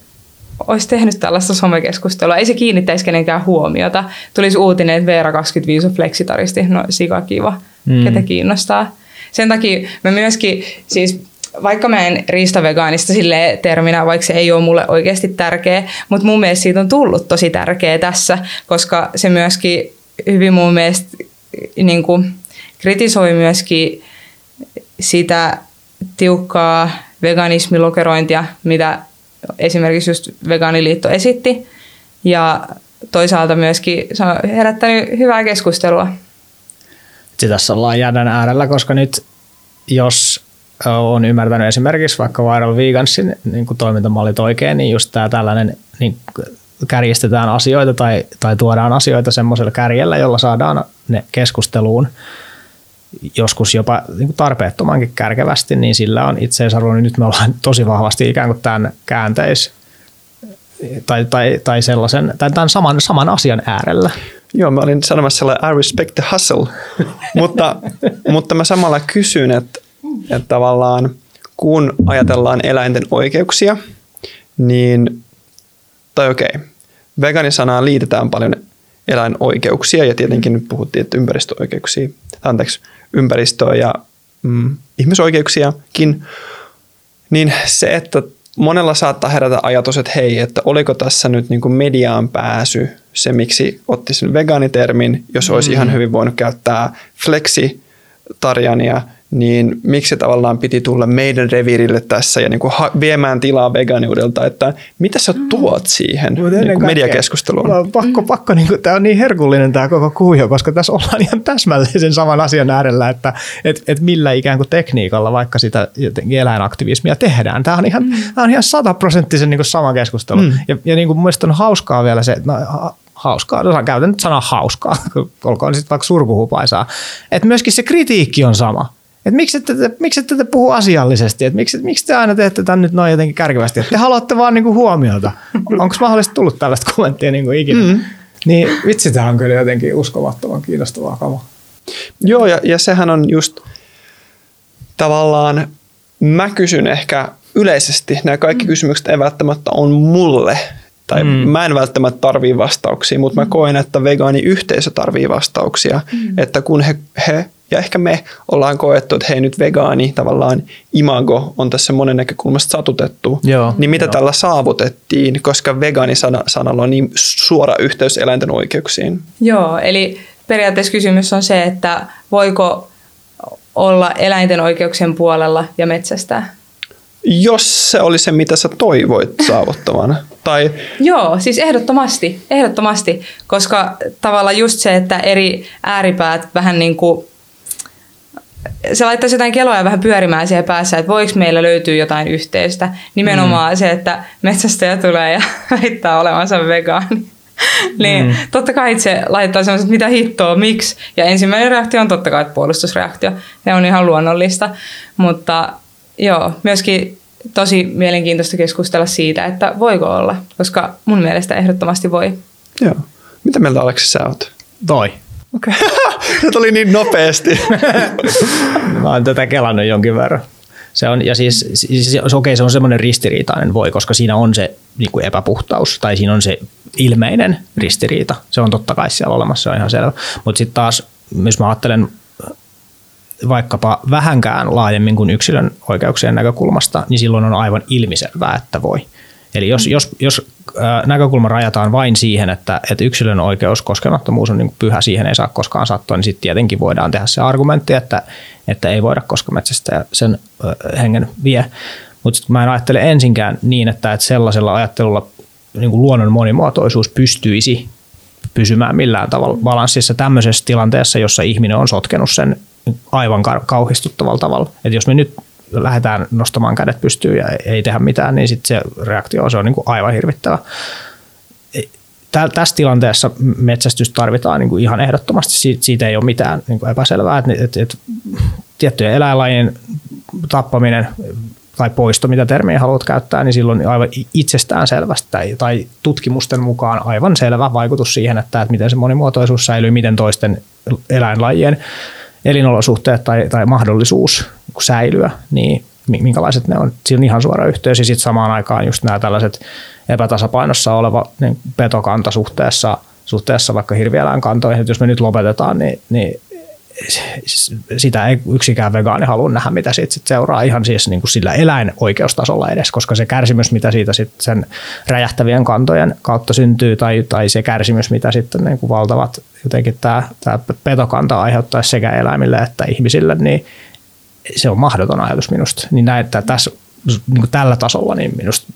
olisi tehnyt tällaista somekeskustelua, ei se kiinnittäisi kenenkään huomiota. Tulisi uutinen, että Veera 25 on fleksitaristi, no sika kiva, mm. ketä kiinnostaa. Sen takia mä myöskin, siis vaikka mä en riistavegaanista sille terminä, vaikka se ei ole mulle oikeasti tärkeä, mutta mun mielestä siitä on tullut tosi tärkeä tässä, koska se myöskin hyvin mun mielestä niin kuin, kritisoi myöskin sitä tiukkaa veganismilokerointia, mitä esimerkiksi just Vegaaniliitto esitti. Ja toisaalta myöskin se on herättänyt hyvää keskustelua. Sitten tässä ollaan jännän äärellä, koska nyt jos on ymmärtänyt esimerkiksi vaikka Viral Vegansin niin toimintamallit oikein, niin just tämä tällainen niin kärjistetään asioita tai, tai tuodaan asioita semmoisella kärjellä, jolla saadaan ne keskusteluun joskus jopa niin tarpeettomankin kärkevästi, niin sillä on itseisarvo, niin nyt me ollaan tosi vahvasti ikään kuin tämän käänteis tai, tai, tai sellaisen, tai tämän saman, saman asian äärellä. Joo, mä olin sanomassa sellainen I respect the hustle, mutta, mutta mä samalla kysyn, että, että tavallaan kun ajatellaan eläinten oikeuksia, niin, tai okei, okay, veganisanaan liitetään paljon eläinoikeuksia ja tietenkin nyt puhuttiin, että ympäristöoikeuksia, anteeksi, ympäristöä ja mm, ihmisoikeuksiakin, niin se, että monella saattaa herätä ajatus, että hei, että oliko tässä nyt niin kuin mediaan pääsy se, miksi otti sen vegaanitermin, jos olisi mm. ihan hyvin voinut käyttää flexi tarjania, niin miksi tavallaan piti tulla meidän reviirille tässä ja niin kuin ha- viemään tilaa vegaaniudelta, että mitä sä mm. tuot siihen niin kuin mediakeskusteluun? On pakko, pakko niin kuin, tämä on niin herkullinen tämä koko kuvio, koska tässä ollaan ihan täsmällisen saman asian äärellä, että et, et millä ikään kuin tekniikalla vaikka sitä eläinaktivismia tehdään. Tämä on ihan, mm. tämä on ihan sataprosenttisen niin sama keskustelu. Mm. Ja, ja niin kuin mun on hauskaa vielä se, että no, hauskaa, no, käytän nyt sanaa hauskaa, olkoon sitten vaikka surkuhupaisaa, että myöskin se kritiikki on sama. Et miksi, ette, miksi ette te puhu asiallisesti? Et miksi, miksi te aina teette tämän nyt noin jotenkin kärkevästi? Et te haluatte vaan niinku huomiota. Onko mahdollisesti tullut tällaista kommenttia niinku ikinä? Mm. Niin vitsi, tämä on kyllä jotenkin uskomattoman kiinnostavaa kama. Joo, ja, ja sehän on just tavallaan, mä kysyn ehkä yleisesti, nämä kaikki mm. kysymykset ei välttämättä on mulle, tai mm. mä en välttämättä tarvii vastauksia, mutta mä mm. koen, että vegaaniyhteisö tarvii vastauksia, mm. että kun he, he ja ehkä me ollaan koettu, että hei nyt vegaani tavallaan imago on tässä monen näkökulmasta satutettu. Joo, niin mitä joo. tällä saavutettiin, koska vegaani-sanalla on niin suora yhteys eläinten oikeuksiin? Joo, eli periaatteessa kysymys on se, että voiko olla eläinten oikeuksien puolella ja metsästää? Jos se oli se, mitä sä toivoit saavuttavan. Tai... Joo, siis ehdottomasti, ehdottomasti, koska tavallaan just se, että eri ääripäät vähän niin kuin se laittaisi jotain keloja vähän pyörimään siihen päässä, että voiko meillä löytyä jotain yhteistä. Nimenomaan mm. se, että metsästäjä tulee ja väittää olevansa vegaani. niin mm. totta kai se laittaa semmoiset, mitä hittoa, miksi. Ja ensimmäinen reaktio on totta kai puolustusreaktio. Se on ihan luonnollista. Mutta joo, myöskin tosi mielenkiintoista keskustella siitä, että voiko olla. Koska mun mielestä ehdottomasti voi. Joo. Mitä mieltä Aleksi sä oot? Toi. Okei. Okay. se tuli niin nopeasti. Mä oon tätä kelannut jonkin verran. Se on, ja siis, siis okei, okay, se on semmoinen ristiriitainen voi, koska siinä on se niin kuin epäpuhtaus, tai siinä on se ilmeinen ristiriita. Se on totta kai siellä olemassa, se on ihan selvä. Mutta sitten taas, jos mä ajattelen vaikkapa vähänkään laajemmin kuin yksilön oikeuksien näkökulmasta, niin silloin on aivan ilmiselvää, että voi. Eli jos, jos, jos näkökulma rajataan vain siihen, että, että yksilön oikeus koskemattomuus on niin pyhä, siihen ei saa koskaan sattua, niin sitten tietenkin voidaan tehdä se argumentti, että, että ei voida, koska metsästä sen hengen vie. Mutta mä en ajattele ensinkään niin, että, että sellaisella ajattelulla niin kuin luonnon monimuotoisuus pystyisi pysymään millään tavalla balanssissa tämmöisessä tilanteessa, jossa ihminen on sotkenut sen aivan kauhistuttavalla tavalla. Et jos me nyt lähdetään nostamaan kädet pystyyn ja ei tehdä mitään, niin sitten se reaktio se on niin kuin aivan hirvittävä. Tässä tilanteessa metsästys tarvitaan niin kuin ihan ehdottomasti, siitä, ei ole mitään niin kuin epäselvää, että, että, että tiettyjen eläinlajien tappaminen tai poisto, mitä termiä haluat käyttää, niin silloin aivan itsestään selvästi tai, tai tutkimusten mukaan aivan selvä vaikutus siihen, että, että miten se monimuotoisuus säilyy, miten toisten eläinlajien elinolosuhteet tai, tai mahdollisuus säilyä, niin minkälaiset ne on. Siinä on ihan suora yhteys ja sitten samaan aikaan just nämä tällaiset epätasapainossa oleva niin petokanta suhteessa, suhteessa vaikka hirvieläinkantoihin, että jos me nyt lopetetaan, niin, niin sitä ei yksikään vegaani halua nähdä, mitä siitä sit seuraa ihan siis niin kuin sillä eläinoikeustasolla edes, koska se kärsimys, mitä siitä sit sen räjähtävien kantojen kautta syntyy, tai, tai se kärsimys, mitä sitten niin kuin valtavat jotenkin tämä, tämä petokanta aiheuttaisi sekä eläimille että ihmisille, niin se on mahdoton ajatus minusta. Niin näin, että tässä, niin tällä tasolla niin minusta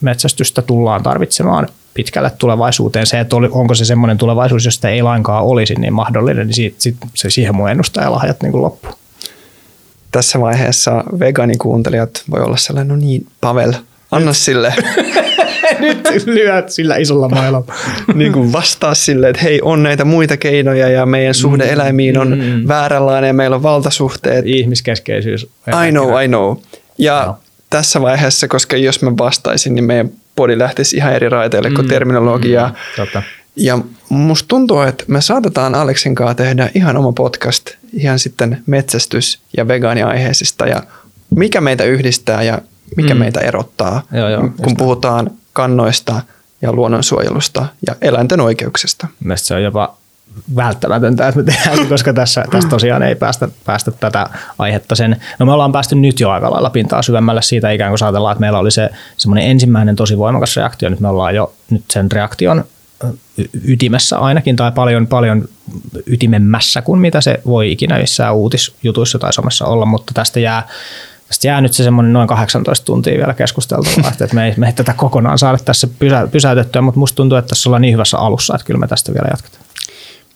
metsästystä tullaan tarvitsemaan pitkälle tulevaisuuteen. Se, että oli, onko se semmoinen tulevaisuus, jos sitä ei lainkaan olisi niin mahdollinen, niin siitä, sit, se siihen mun ennustajalahjat niin loppu. Tässä vaiheessa vegaanikuuntelijat voi olla sellainen, no niin, Pavel, anna sille. Nyt lyöt sillä isolla mailla. niin kuin vastaa sille, että hei, on näitä muita keinoja ja meidän suhde mm, eläimiin on mm, vääränlainen ja meillä on valtasuhteet. Ihmiskeskeisyys. I know, I know. Ja no. tässä vaiheessa, koska jos mä vastaisin, niin meidän podi lähtisi ihan eri raiteille kuin mm, terminologia. Mm, totta. Ja musta tuntuu, että me saatetaan Aleksin kanssa tehdä ihan oma podcast ihan sitten metsästys- ja vegaaniaiheisista ja mikä meitä yhdistää ja mikä mm. meitä erottaa, joo, joo, kun puhutaan kannoista ja luonnonsuojelusta ja eläinten oikeuksista. Mielestäni se on jopa välttämätöntä, että me tehdään, koska tässä, tässä tosiaan ei päästä, päästä tätä aihetta sen. No me ollaan päästy nyt jo aika lailla pintaa syvemmälle siitä ikään kuin ajatellaan, että meillä oli se semmoinen ensimmäinen tosi voimakas reaktio, nyt me ollaan jo nyt sen reaktion ytimessä ainakin tai paljon, paljon ytimemmässä kuin mitä se voi ikinä missään uutisjutuissa tai somessa olla, mutta tästä jää Tästä jää nyt se semmoinen noin 18 tuntia vielä keskusteltavaa, että me ei, me ei tätä kokonaan saada tässä pysä, pysäytettyä, mutta musta tuntuu, että tässä ollaan niin hyvässä alussa, että kyllä me tästä vielä jatketaan.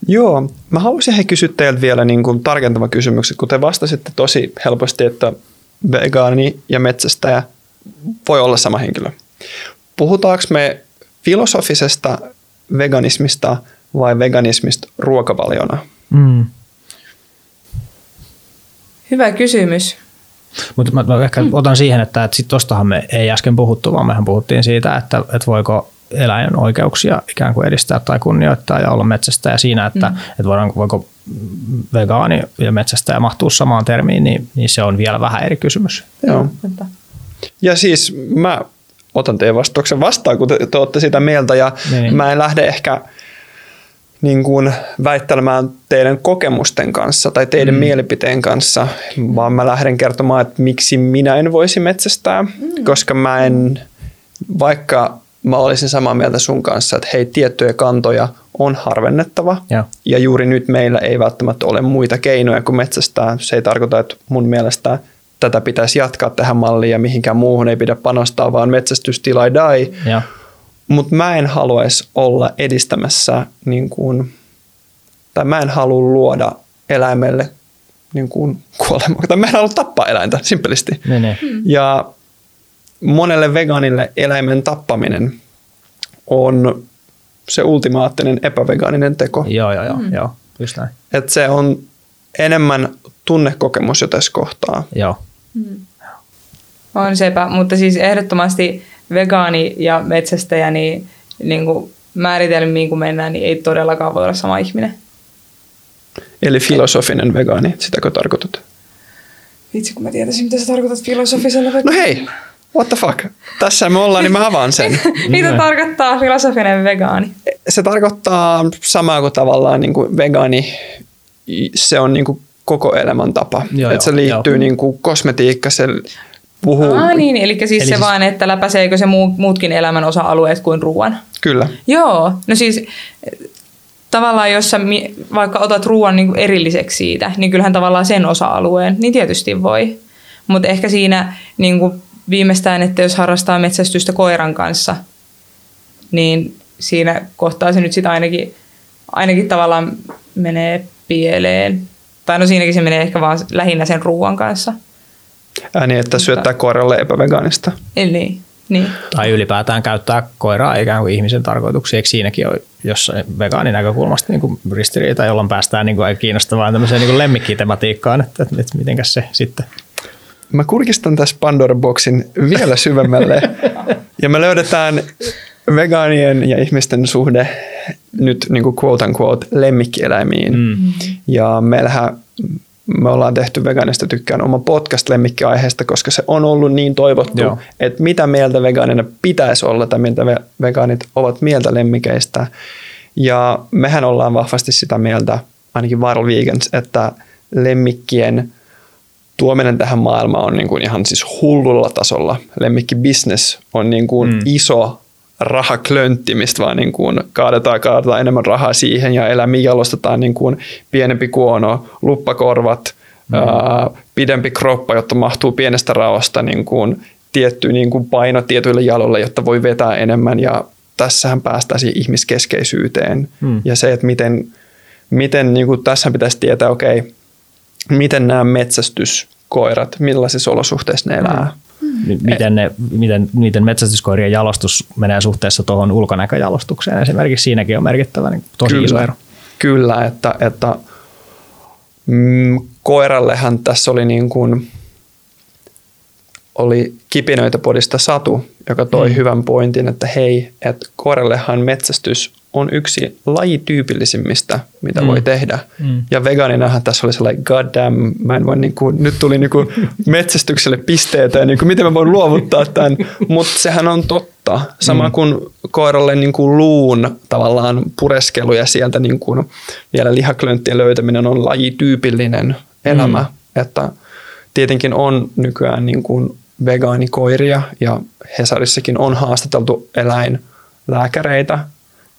Joo, mä haluaisin he kysyä teiltä vielä niin kuin tarkentava kysymyksen, kun te vastasitte tosi helposti, että vegaani ja metsästäjä voi olla sama henkilö. Puhutaanko me filosofisesta veganismista vai veganismista ruokavaliona? Mm. Hyvä kysymys. Mutta mä, mä ehkä mm. otan siihen, että, että sit tostahan me ei äsken puhuttu, vaan mehän puhuttiin siitä, että, että voiko eläimen oikeuksia ikään kuin edistää tai kunnioittaa ja olla metsästäjä siinä, että, mm. että voidaan, voiko vegaani ja metsästäjä mahtuu samaan termiin, niin, niin se on vielä vähän eri kysymys. Joo. Ja siis mä otan teidän vastauksen vastaan, kun te, te olette sitä mieltä ja niin. mä en lähde ehkä niin kuin väittelemään teidän kokemusten kanssa tai teidän mm. mielipiteen kanssa, vaan mä lähden kertomaan, että miksi minä en voisi metsästää, mm. koska mä en, vaikka mä olisin samaa mieltä sun kanssa, että hei, tiettyjä kantoja on harvennettava. Ja. ja juuri nyt meillä ei välttämättä ole muita keinoja kuin metsästää. Se ei tarkoita, että mun mielestä tätä pitäisi jatkaa tähän malliin ja mihinkään muuhun ei pidä panostaa, vaan metsästys till I die. Mutta mä en haluaisi olla edistämässä, niin kuin, tai mä en halua luoda eläimelle niin kuin kuolemaa, tai mä en halua tappaa eläintä, simpelisti. Ne, ne. Ja monelle vegaanille eläimen tappaminen on se ultimaattinen epävegaaninen teko. Joo, joo, joo, mm. joo just näin. Et se on enemmän tunnekokemus jo tässä kohtaa. Joo. Mm. On sepä, mutta siis ehdottomasti vegaani ja metsästäjä, niin, niin kuin määritelmiin kun mennään, niin ei todellakaan voi olla sama ihminen. Eli filosofinen vegaani, sitäkö tarkoitat? Vitsi, kun mä tietäisin, mitä sä tarkoitat filosofisella vegaani. No hei, what the fuck? Tässä me ollaan, niin mä avaan sen. mitä tarkoittaa filosofinen vegaani? Se tarkoittaa samaa kuin tavallaan niin kuin vegaani. Se on niin kuin koko elämäntapa. Joo, että se liittyy joo. niin kuin kosmetiikka, se puhuu. Ah, niin, eli siis eli se siis... vaan, että läpäiseekö se muutkin elämän osa-alueet kuin ruoan? Kyllä. Joo, no siis tavallaan jos sä vaikka otat ruoan niin erilliseksi siitä, niin kyllähän tavallaan sen osa-alueen, niin tietysti voi. Mutta ehkä siinä niin kuin viimeistään, että jos harrastaa metsästystä koiran kanssa, niin siinä kohtaa se nyt sitten ainakin, ainakin tavallaan menee pieleen. Tai no siinäkin se menee ehkä vaan lähinnä sen ruoan kanssa. Ääni, että syöttää koiralle epävegaanista. Niin, niin. Tai ylipäätään käyttää koiraa ikään kuin ihmisen tarkoituksiin. Eikö siinäkin ole jossain vegaanin näkökulmasta niin kuin ristiriita, jolloin päästään niin kuin aika kiinnostavaan tämmöiseen niin lemmikkitematiikkaan, että, että, että mitenkäs se sitten Mä kurkistan tässä Pandora-boksin vielä syvemmälle ja me löydetään vegaanien ja ihmisten suhde nyt niin kuin quote unquote lemmikkieläimiin. Mm. Ja meillähän me ollaan tehty vegaanista tykkään oma podcast lemmikkiaiheesta, koska se on ollut niin toivottu, Joo. että mitä mieltä vegaanina pitäisi olla tai mitä vegaanit ovat mieltä lemmikeistä. Ja mehän ollaan vahvasti sitä mieltä, ainakin Viral Vegans, että lemmikkien tuominen tähän maailmaan on niin kuin ihan siis hullulla tasolla. Lemmikkibisnes on niin kuin mm. iso rahaklöntti, mistä vaan niin kuin kaadetaan, kaadetaan enemmän rahaa siihen ja eläimiä jalostetaan niin kuin pienempi kuono, luppakorvat, mm. ää, pidempi kroppa, jotta mahtuu pienestä raosta niin kuin tietty niin kuin paino tietyille jaloille, jotta voi vetää enemmän ja tässähän päästään siihen ihmiskeskeisyyteen mm. ja se, että miten, miten niin kuin tässä pitäisi tietää, okei, okay, miten nämä metsästyskoirat, millaisissa olosuhteissa ne elää. Mm. Miten, ne, miten niiden metsästyskoirien jalostus menee suhteessa tuohon ulkonäköjalostukseen. Esimerkiksi siinäkin on merkittävä niin tosi Kyllä. iso ero. Kyllä, että, että mm, koirallehan tässä oli niin kuin, oli kipinöitä podista Satu, joka toi mm. hyvän pointin, että hei, että koirallehan metsästys on yksi lajityypillisimmistä, mitä mm. voi tehdä. Mm. Ja vegaaninahan tässä oli sellainen, god damn, mä en voi niin kuin, nyt tuli niin kuin metsästykselle pisteitä ja niin kuin, miten mä voin luovuttaa tämän. Mutta sehän on totta. Sama mm. kuin koiralle niin kuin luun tavallaan pureskelu ja sieltä niin kuin vielä lihaklönttien löytäminen on lajityypillinen elämä. Mm. Että tietenkin on nykyään niin kuin vegaanikoiria ja Hesarissakin on haastateltu eläinlääkäreitä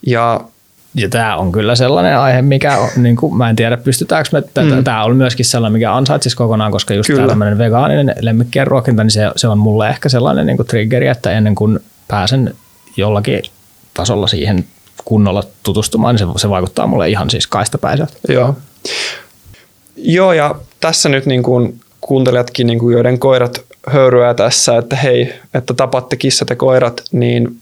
Ja ja tämä on kyllä sellainen aihe, mikä on, niin kuin, mä en tiedä pystytäänkö me, mm. tämä on myöskin sellainen, mikä ansaitsisi kokonaan, koska just tämä tämmöinen vegaaninen lemmikkien ruokinta, niin se, se on mulle ehkä sellainen niin kuin triggeri, että ennen kuin pääsen jollakin tasolla siihen kunnolla tutustumaan, niin se, se vaikuttaa mulle ihan siis kaistapäiseltä. Joo. Joo, ja tässä nyt niin kuin kuuntelijatkin, niin kuin joiden koirat höyryää tässä, että hei, että tapatte kissat ja koirat, niin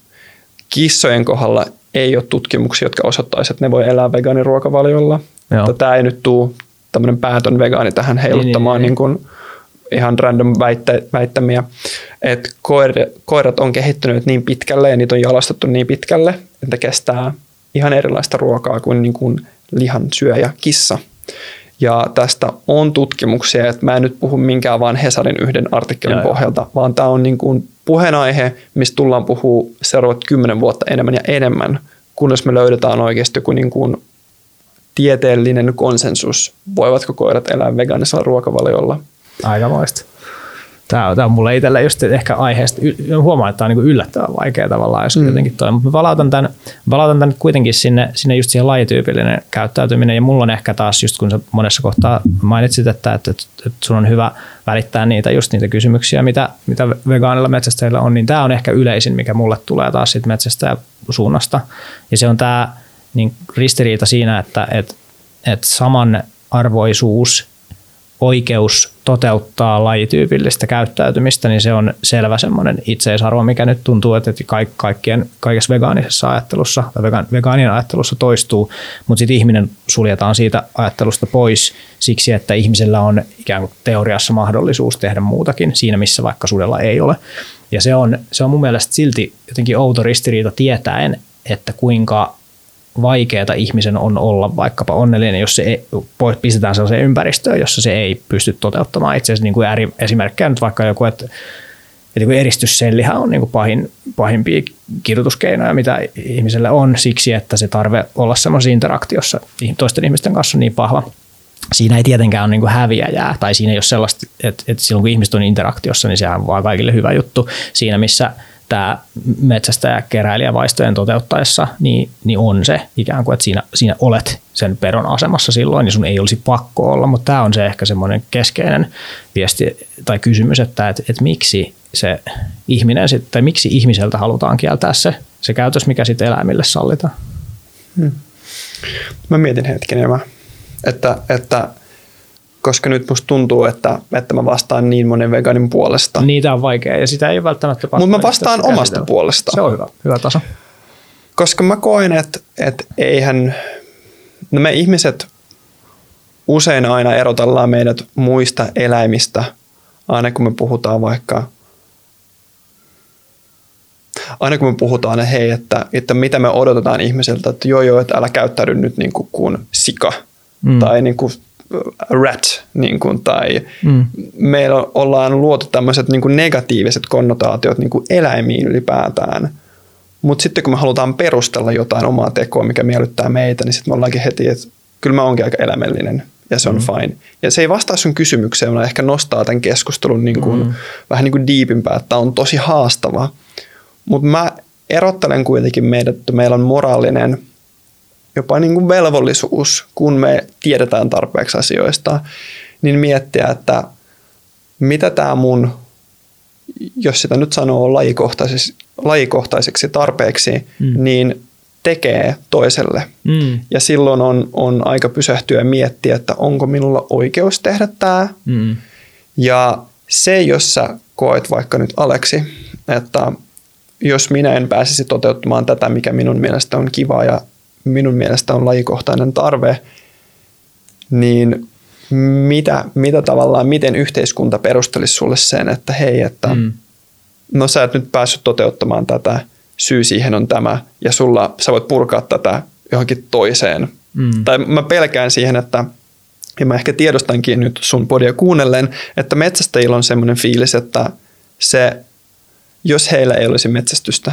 kissojen kohdalla ei ole tutkimuksia, jotka osoittaisivat, että ne voi elää vegaaniruokavaliolla. Tämä ei nyt tule tämmöinen päätön vegaani tähän heiluttamaan niin, niin, niin. Niin kuin ihan random väitte, väittämiä. Että koirat, koirat on kehittyneet niin pitkälle ja niitä on jalostettu niin pitkälle, että kestää ihan erilaista ruokaa kuin, niin kuin lihan syöjä kissa. Ja tästä on tutkimuksia, että mä en nyt puhu minkään vaan Hesarin yhden artikkelin ja, pohjalta, vaan tämä on niin kuin puheenaihe, mistä tullaan puhua seuraavat kymmenen vuotta enemmän ja enemmän, kunnes me löydetään oikeasti joku niin kuin tieteellinen konsensus, voivatko koirat elää vegaanisella ruokavaliolla. Aikamoista. Tämä on, tämä on mulle itselle just ehkä aiheesta, huomaan, että tämä on niin yllättävän vaikea tavallaan, jos mm. jotenkin toi, mutta palautan tämän, palautan tämän kuitenkin sinne, sinne just siihen lajityypillinen käyttäytyminen, ja mulla on ehkä taas just kun sä monessa kohtaa mainitsit, että, että, että, että sun on hyvä välittää niitä just niitä kysymyksiä, mitä, mitä vegaanilla metsästäjillä on, niin tämä on ehkä yleisin, mikä mulle tulee taas siitä metsästäjä suunnasta, ja se on tämä niin ristiriita siinä, että, että, että saman arvoisuus oikeus toteuttaa lajityypillistä käyttäytymistä, niin se on selvä semmoinen itseisarvo, mikä nyt tuntuu, että kaikkien, kaikessa vegaanisessa ajattelussa tai vegaanien ajattelussa toistuu, mutta sitten ihminen suljetaan siitä ajattelusta pois siksi, että ihmisellä on ikään kuin teoriassa mahdollisuus tehdä muutakin siinä, missä vaikka sudella ei ole. Ja se on, se on mun mielestä silti jotenkin outo ristiriita tietäen, että kuinka vaikeaa ihmisen on olla vaikkapa onnellinen, jos se ei, pistetään sellaiseen ympäristöön, jossa se ei pysty toteuttamaan itse asiassa niin kuin eri, esimerkkejä nyt vaikka joku, että, että kun eristyssellihän on niin kuin pahin, pahimpia kirjoituskeinoja, mitä ihmisellä on siksi, että se tarve olla semmoisessa interaktiossa toisten ihmisten kanssa on niin paha. Siinä ei tietenkään ole niin kuin häviäjää, tai siinä ei ole sellaista, että, että silloin kun ihmiset on interaktiossa, niin sehän on vaan kaikille hyvä juttu. Siinä, missä tämä metsästäjä keräilijävaistojen toteuttaessa, niin, niin on se ikään kuin, että siinä, siinä olet sen peron asemassa silloin, niin sun ei olisi pakko olla, mutta tämä on se ehkä semmoinen keskeinen viesti tai kysymys, että, että, että miksi se ihminen sit, tai miksi ihmiseltä halutaan kieltää se, se käytös, mikä sitten eläimille sallitaan. Hmm. Mä mietin hetken, että, että koska nyt musta tuntuu, että, että mä vastaan niin monen veganin puolesta. Niitä on vaikea ja sitä ei välttämättä Mutta mä vastaan omasta käsitellä. puolesta. Se on hyvä, hyvä taso. Koska mä koen, että, että eihän, no me ihmiset usein aina erotellaan meidät muista eläimistä, aina kun me puhutaan vaikka aina kun me puhutaan, että hei, että, että mitä me odotetaan ihmiseltä, että joo joo, että älä käyttäydy nyt niin kuin, kuin sika. Mm. Tai niin kuin rat, niin kuin, tai mm. meillä ollaan luotu tämmöiset niin kuin negatiiviset konnotaatiot niin kuin eläimiin ylipäätään. Mutta sitten kun me halutaan perustella jotain omaa tekoa, mikä miellyttää meitä, niin sitten me ollaankin heti, että kyllä mä oonkin aika eläimellinen ja se on mm. fine. Ja se ei vastaa sun kysymykseen, vaan ehkä nostaa tämän keskustelun niin kuin, mm. vähän niin kuin diipimpää, että on tosi haastava. Mutta mä erottelen kuitenkin meidät, että meillä on moraalinen – jopa niin kuin velvollisuus, kun me tiedetään tarpeeksi asioista, niin miettiä, että mitä tämä mun, jos sitä nyt sanoo lajikohtaiseksi, lajikohtaiseksi tarpeeksi, mm. niin tekee toiselle. Mm. Ja silloin on, on aika pysähtyä ja miettiä, että onko minulla oikeus tehdä tämä. Mm. Ja se, jos sä koet vaikka nyt Aleksi, että jos minä en pääsisi toteuttamaan tätä, mikä minun mielestä on kiva ja minun mielestä on lajikohtainen tarve, niin mitä, mitä tavallaan, miten yhteiskunta perustelisi sulle sen, että hei, että mm. no sä et nyt päässyt toteuttamaan tätä, syy siihen on tämä, ja sulla sä voit purkaa tätä johonkin toiseen. Mm. Tai mä pelkään siihen, että ja mä ehkä tiedostankin nyt sun podia kuunnellen, että metsästäjillä on semmoinen fiilis, että se, jos heillä ei olisi metsästystä,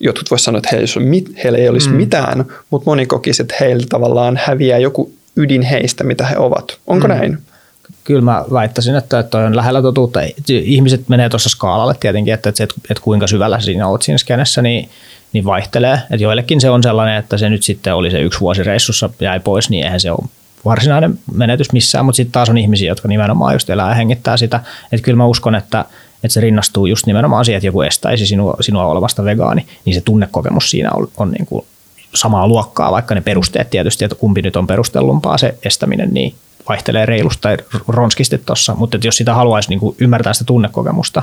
jotkut voisivat sanoa, että heillä, heillä ei olisi mm. mitään, mutta moni kokisi, että heillä tavallaan häviää joku ydin heistä, mitä he ovat. Onko mm. näin? kyllä mä väittäisin, että toi on lähellä totuutta. Ihmiset menee tuossa skaalalle tietenkin, että, että, että kuinka syvällä siinä olet siinä skenessä, niin, niin vaihtelee. Että joillekin se on sellainen, että se nyt sitten oli se yksi vuosi reissussa jäi pois, niin eihän se ole varsinainen menetys missään, mutta sitten taas on ihmisiä, jotka nimenomaan just elää ja hengittää sitä. Että kyllä mä uskon, että, että se rinnastuu just nimenomaan siihen, että joku estäisi sinua, sinua olevasta vegaani, niin se tunnekokemus siinä on, on niin kuin samaa luokkaa, vaikka ne perusteet tietysti, että kumpi nyt on perustellumpaa se estäminen, niin vaihtelee reilusta tai ronskisti tuossa, mutta jos sitä haluaisi niin kuin ymmärtää sitä tunnekokemusta,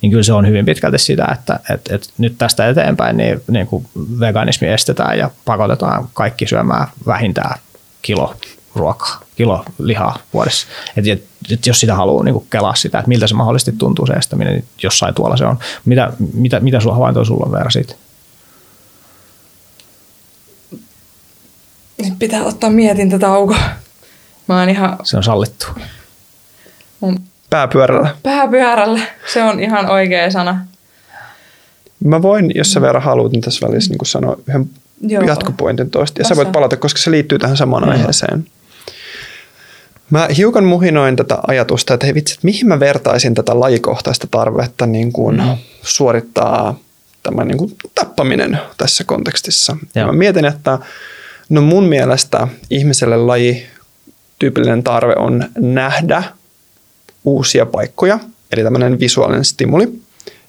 niin kyllä se on hyvin pitkälti sitä, että, että, että nyt tästä eteenpäin niin, niin kuin veganismi estetään ja pakotetaan kaikki syömään vähintään kilo ruokaa, kilo lihaa vuodessa. Et, et, et jos sitä haluaa niin kelaa sitä, että miltä se mahdollisesti tuntuu se estäminen, niin jossain tuolla se on. Mitä, mitä, mitä sulla havaintoja sulla on Veera siitä? Nyt pitää ottaa mietintätauko. Mä oon ihan... Se on sallittu. Mun Pääpyörällä. pääpyörällä. Se on ihan oikea sana. Mä voin, jos sä Veera haluat, niin tässä välissä niin sanoa yhden Joo. jatkopointin toista. Ja sä Osaa. voit palata, koska se liittyy tähän samaan aiheeseen. Mä hiukan muhinoin tätä ajatusta, että hei vitsi, että mihin mä vertaisin tätä lajikohtaista tarvetta niin kuin Mm. suorittaa tämä niin kuin tappaminen tässä kontekstissa. Ja Joo. mä mietin, että no mun mielestä ihmiselle laji tyypillinen tarve on nähdä uusia paikkoja, eli tämmöinen visuaalinen stimuli.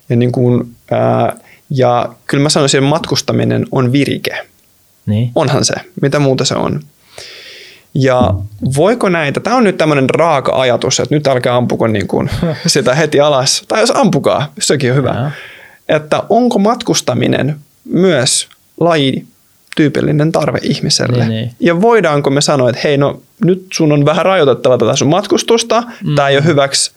Ja, niin kuin, ää, ja kyllä mä sanoisin, että matkustaminen on virike. Niin. Onhan se. Mitä muuta se on? Ja voiko näitä, tämä on nyt tämmöinen raaka ajatus, että nyt älkää ampuko niin kuin sitä heti alas. Tai jos ampukaa, sekin on hyvä. Joo. Että onko matkustaminen myös laji tyypillinen tarve ihmiselle? Niin, niin. Ja voidaanko me sanoa, että hei no nyt sun on vähän rajoitettava tätä sun matkustusta, mm. tämä ei ole hyväksi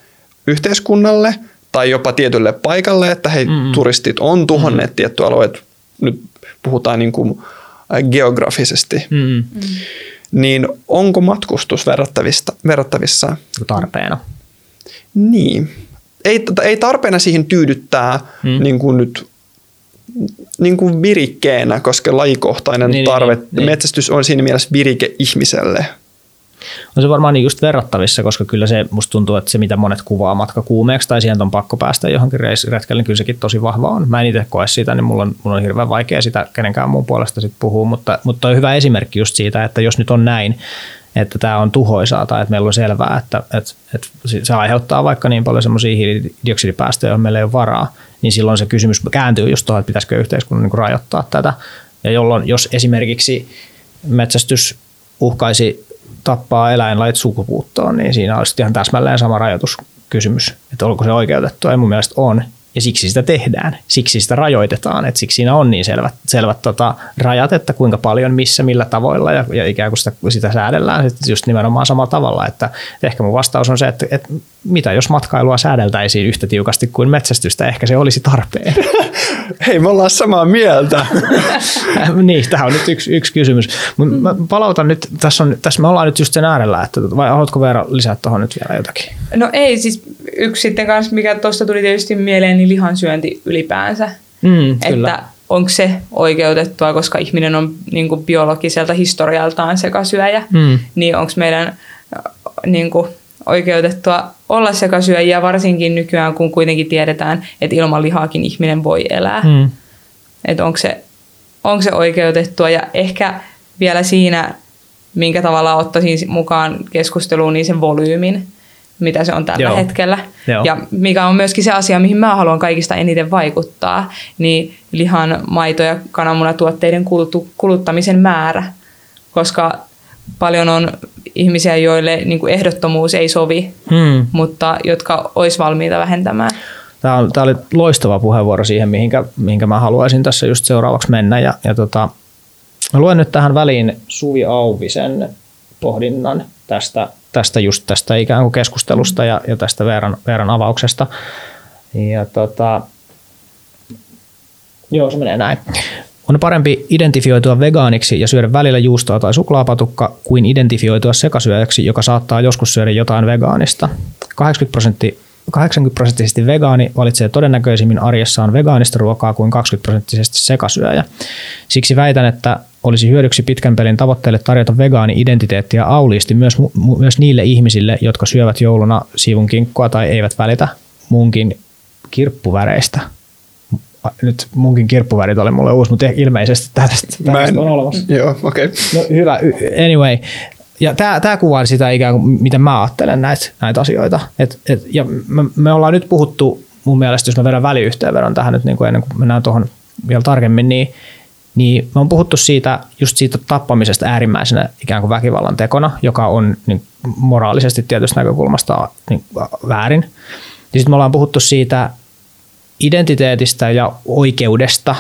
yhteiskunnalle tai jopa tietylle paikalle, että hei mm. turistit on tuhonneet mm. tietty alueet, nyt puhutaan niin kuin geografisesti, Mm. Niin onko matkustus verrattavissa, verrattavissa Tarpeena. niin. Ei, ei tarpeena siihen tyydyttää Mm. mm. niin kuin nyt niin kuin virikkeenä, koska lajikohtainen Niin, niin, tarve, niin, niin. metsästys on siinä mielessä virike ihmiselle. On se varmaan niin just verrattavissa, koska kyllä se musta tuntuu, että se mitä monet kuvaa matkakuumeeksi tai siihen on pakko päästä johonkin reis- retkelle, niin kyllä sekin tosi vahva on. Mä en itse koe sitä, niin mulla on, mulla on hirveän vaikea sitä kenenkään muun puolesta sit puhua, mutta, mutta on hyvä esimerkki just siitä, että jos nyt on näin, että tämä on tuhoisaa tai että meillä on selvää, että, että, että se aiheuttaa vaikka niin paljon semmoisia hiilidioksidipäästöjä, joihin meillä ei ole varaa, niin silloin se kysymys kääntyy just tuohon, että pitäisikö yhteiskunnan niin rajoittaa tätä. Ja jolloin, jos esimerkiksi metsästys uhkaisi tappaa eläinlajit sukupuuttoon, niin siinä olisi ihan täsmälleen sama rajoituskysymys, että onko se oikeutettua, ja mun mielestä on, ja siksi sitä tehdään, siksi sitä rajoitetaan, että siksi siinä on niin selvät, selvät tota, rajat, että kuinka paljon, missä, millä tavoilla, ja, ja ikään kuin sitä, sitä säädellään. Sit just nimenomaan samalla tavalla, että, ehkä mun vastaus on se, että, että mitä jos matkailua säädeltäisiin yhtä tiukasti kuin metsästystä, ehkä se olisi tarpeen. Hei, me ollaan samaa mieltä. niin, tämä on nyt yksi, yksi kysymys. Mut mä palautan nyt, tässä, on, tässä me ollaan nyt just sen äärellä, että vai haluatko Veera lisätä tuohon nyt vielä jotakin? No ei, siis yksi sitten kanssa, mikä tuosta tuli tietysti mieleen, niin lihansyönti ylipäänsä. Mm, kyllä. Että onko se oikeutettua, koska ihminen on niin kuin biologiselta historialtaan sekasyöjä, Mm. niin onko meidän niin kuin, oikeutettua olla sekasyöjiä, varsinkin nykyään, kun kuitenkin tiedetään, että ilman lihaakin ihminen voi elää. Mm. Että onko se, onko se oikeutettua ja ehkä vielä siinä, minkä tavalla ottaisin mukaan keskusteluun, niin sen volyymin, mitä se on tällä Joo. hetkellä. Joo. Ja mikä on myöskin se asia, mihin mä haluan kaikista eniten vaikuttaa, niin lihan, maito- ja kananmunatuotteiden kuluttamisen määrä. Koska paljon on ihmisiä, joille niin kuin ehdottomuus ei sovi, Mm. mutta jotka olisi valmiita vähentämään. Tämä, on, tämä oli loistava puheenvuoro siihen, mihinkä, mihinkä mä haluaisin tässä just seuraavaksi mennä. Ja, ja tota, mä luen nyt tähän väliin Suvi Auvisen pohdinnan tästä, tästä just tästä ikään kuin keskustelusta ja, ja tästä Veeran, Veeran avauksesta. Ja tota, joo, se menee näin. On parempi identifioitua vegaaniksi ja syödä välillä juustoa tai suklaapatukka kuin identifioitua sekasyöjäksi, joka saattaa joskus syödä jotain vegaanista. 80 prosenttia 80 prosenttisesti vegaani valitsee todennäköisimmin arjessaan vegaanista ruokaa kuin 20 prosenttisesti sekasyöjä. Siksi väitän, että olisi hyödyksi pitkän pelin tavoitteelle tarjota vegaani-identiteettiä auliisti myös, myös niille ihmisille, jotka syövät jouluna siivun kinkkua tai eivät välitä munkin kirppuväreistä. Nyt munkin kirppuvärit oli mulle uusi, mutta ilmeisesti tästä, tästä on olemassa. Joo, okei. Okay. No, hyvä. Anyway, ja tämä, tämä kuvaa sitä ikään kuin, miten mä ajattelen näitä, näitä asioita. Et, et, ja me, me ollaan nyt puhuttu, mun mielestä, jos mä vedän väliyhteenvedon tähän nyt niin kuin ennen kuin mennään tuohon vielä tarkemmin, niin, niin me on puhuttu siitä, just siitä tappamisesta äärimmäisenä ikään kuin väkivallan tekona, joka on niin moraalisesti tietystä näkökulmasta niin väärin. Ja sitten me ollaan puhuttu siitä identiteetistä ja oikeudesta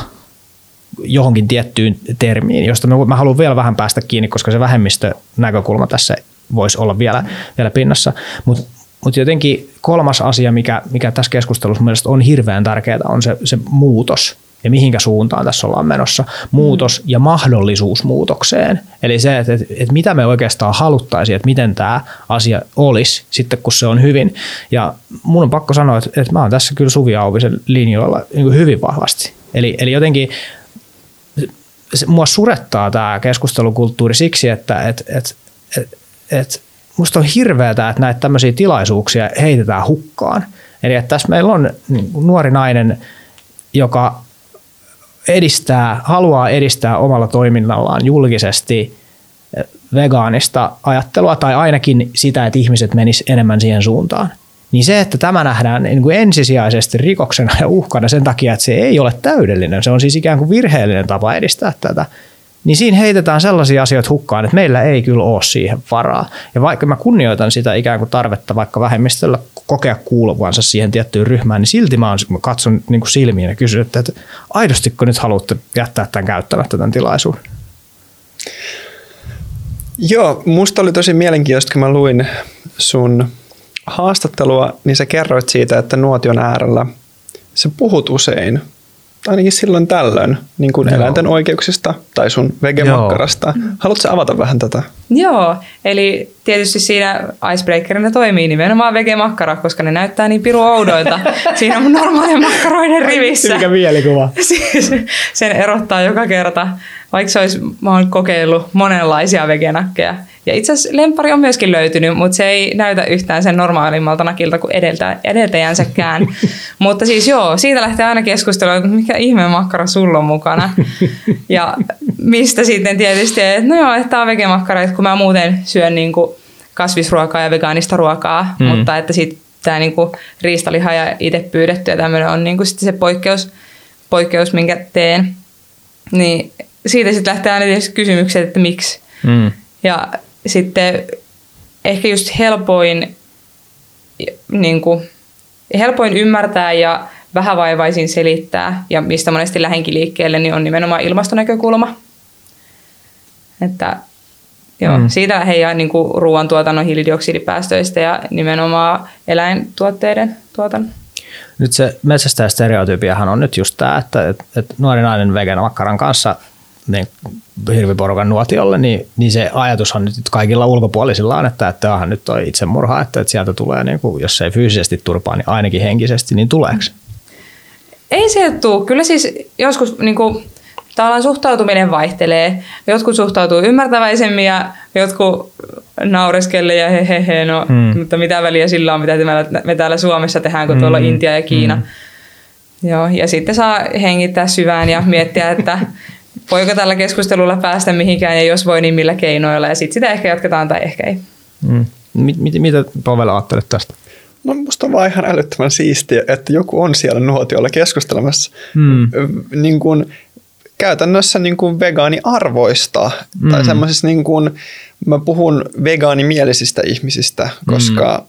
johonkin tiettyyn termiin, josta mä, haluan vielä vähän päästä kiinni, koska se vähemmistönäkökulma tässä voisi olla vielä, vielä pinnassa. Mutta mut jotenkin kolmas asia, mikä, mikä tässä keskustelussa mielestäni on hirveän tärkeää, on se, se muutos ja mihinkä suuntaan tässä ollaan menossa. Muutos ja mahdollisuus muutokseen. Eli se, että, että, että mitä me oikeastaan haluttaisiin, että miten tämä asia olisi sitten, kun se on hyvin. Ja mun on pakko sanoa, että, että mä oon tässä kyllä Suvi Auvisen linjoilla niin hyvin vahvasti. Eli, eli jotenkin mua surettaa tämä keskustelukulttuuri siksi, että et, et, et, et musta on hirveätä, että näitä tämmöisiä tilaisuuksia heitetään hukkaan. Eli että tässä meillä on niin nuori nainen, joka edistää, haluaa edistää omalla toiminnallaan julkisesti vegaanista ajattelua tai ainakin sitä, että ihmiset menis enemmän siihen suuntaan. Niin se, että tämä nähdään niin kuin ensisijaisesti rikoksena ja uhkana sen takia, että se ei ole täydellinen, se on siis ikään kuin virheellinen tapa edistää tätä, niin siinä heitetään sellaisia asioita hukkaan, että meillä ei kyllä ole siihen varaa. Ja vaikka mä kunnioitan sitä ikään kuin tarvetta vaikka vähemmistöllä kokea kuuluvansa siihen tiettyyn ryhmään, niin silti mä, on, mä katson niin kuin silmiin ja kysyn, että, että aidostiko nyt haluatte jättää tämän käyttämättä tämän tilaisuuden? Joo, musta oli tosi mielenkiintoista, kun mä luin sun haastattelua, niin sä kerroit siitä, että nuotion äärellä sä puhut usein, ainakin silloin tällöin, niin kuin eläinten oikeuksista tai sun vegemakkarasta. Haluatko avata vähän tätä? Joo, eli tietysti siinä icebreakerina toimii nimenomaan vegemakkara, koska ne näyttää niin piru oudoilta siinä mun normaalien makkaroiden rivissä. Mikä mielikuva. Siis sen erottaa joka kerta, vaikka se olisi, mä oon kokeillut monenlaisia vegenakkeja. Ja itse asiassa lempari on myöskin löytynyt, mutta se ei näytä yhtään sen normaalimmalta nakilta kuin edeltä, edeltäjänsäkään. mutta siis joo, siitä lähtee aina keskustelua, että mikä ihme makkara sulla on mukana. ja mistä sitten tietysti, että no joo, että tämä on vegemakkara, että kun mä muuten syön niin kuin kasvisruokaa ja vegaanista ruokaa, mm. mutta että sitten tämä niin riistaliha ja itse pyydetty ja tämmöinen on niin kuin sitten se poikkeus, poikkeus, minkä teen. Niin siitä sitten lähtee aina tietysti kysymykset, että miksi. Mm. Ja sitten ehkä just helpoin, niin kuin, helpoin ymmärtää ja vähävaivaisin selittää ja mistä monesti lähenkin liikkeelle, niin on nimenomaan ilmastonäkökulma. Että joo, mm. siitä lähden niin kuin ruoantuotannon hiilidioksidipäästöistä ja nimenomaan eläintuotteiden tuotannon. Nyt se metsästäjästereotypiahan on nyt just tämä, että, että, että nuori nainen vegan makkaran kanssa – niin hirviporukan nuotiolle, niin, niin se ajatushan nyt kaikilla ulkopuolisilla on, että, onhan nyt toi itsemurha, että, että sieltä tulee, niin kuin, jos ei fyysisesti turpaa, niin ainakin henkisesti, niin tuleeko? Ei se tule. Kyllä siis joskus niin kuin, tavallaan suhtautuminen vaihtelee. Jotkut suhtautuu ymmärtäväisemmin ja jotkut naureskelee ja he, he, he no, hmm. mutta mitä väliä sillä on, mitä me täällä Suomessa tehdään, kun tuolla hmm. Intia ja Kiina. Hmm. Joo, ja sitten saa hengittää syvään ja miettiä, että voiko tällä keskustelulla päästä mihinkään ja jos voi, niin millä keinoilla. Ja sitten sitä ehkä jatketaan tai ehkä ei. Mm. Mit, mit, mitä Pavel ajattelet tästä? No musta on vaan ihan älyttömän siistiä, että joku on siellä nuotiolla keskustelemassa. Mm. Niin kuin, käytännössä niin kuin vegaaniarvoista mm. tai semmoisista niin kuin, mä puhun vegaanimielisistä ihmisistä, koska mm.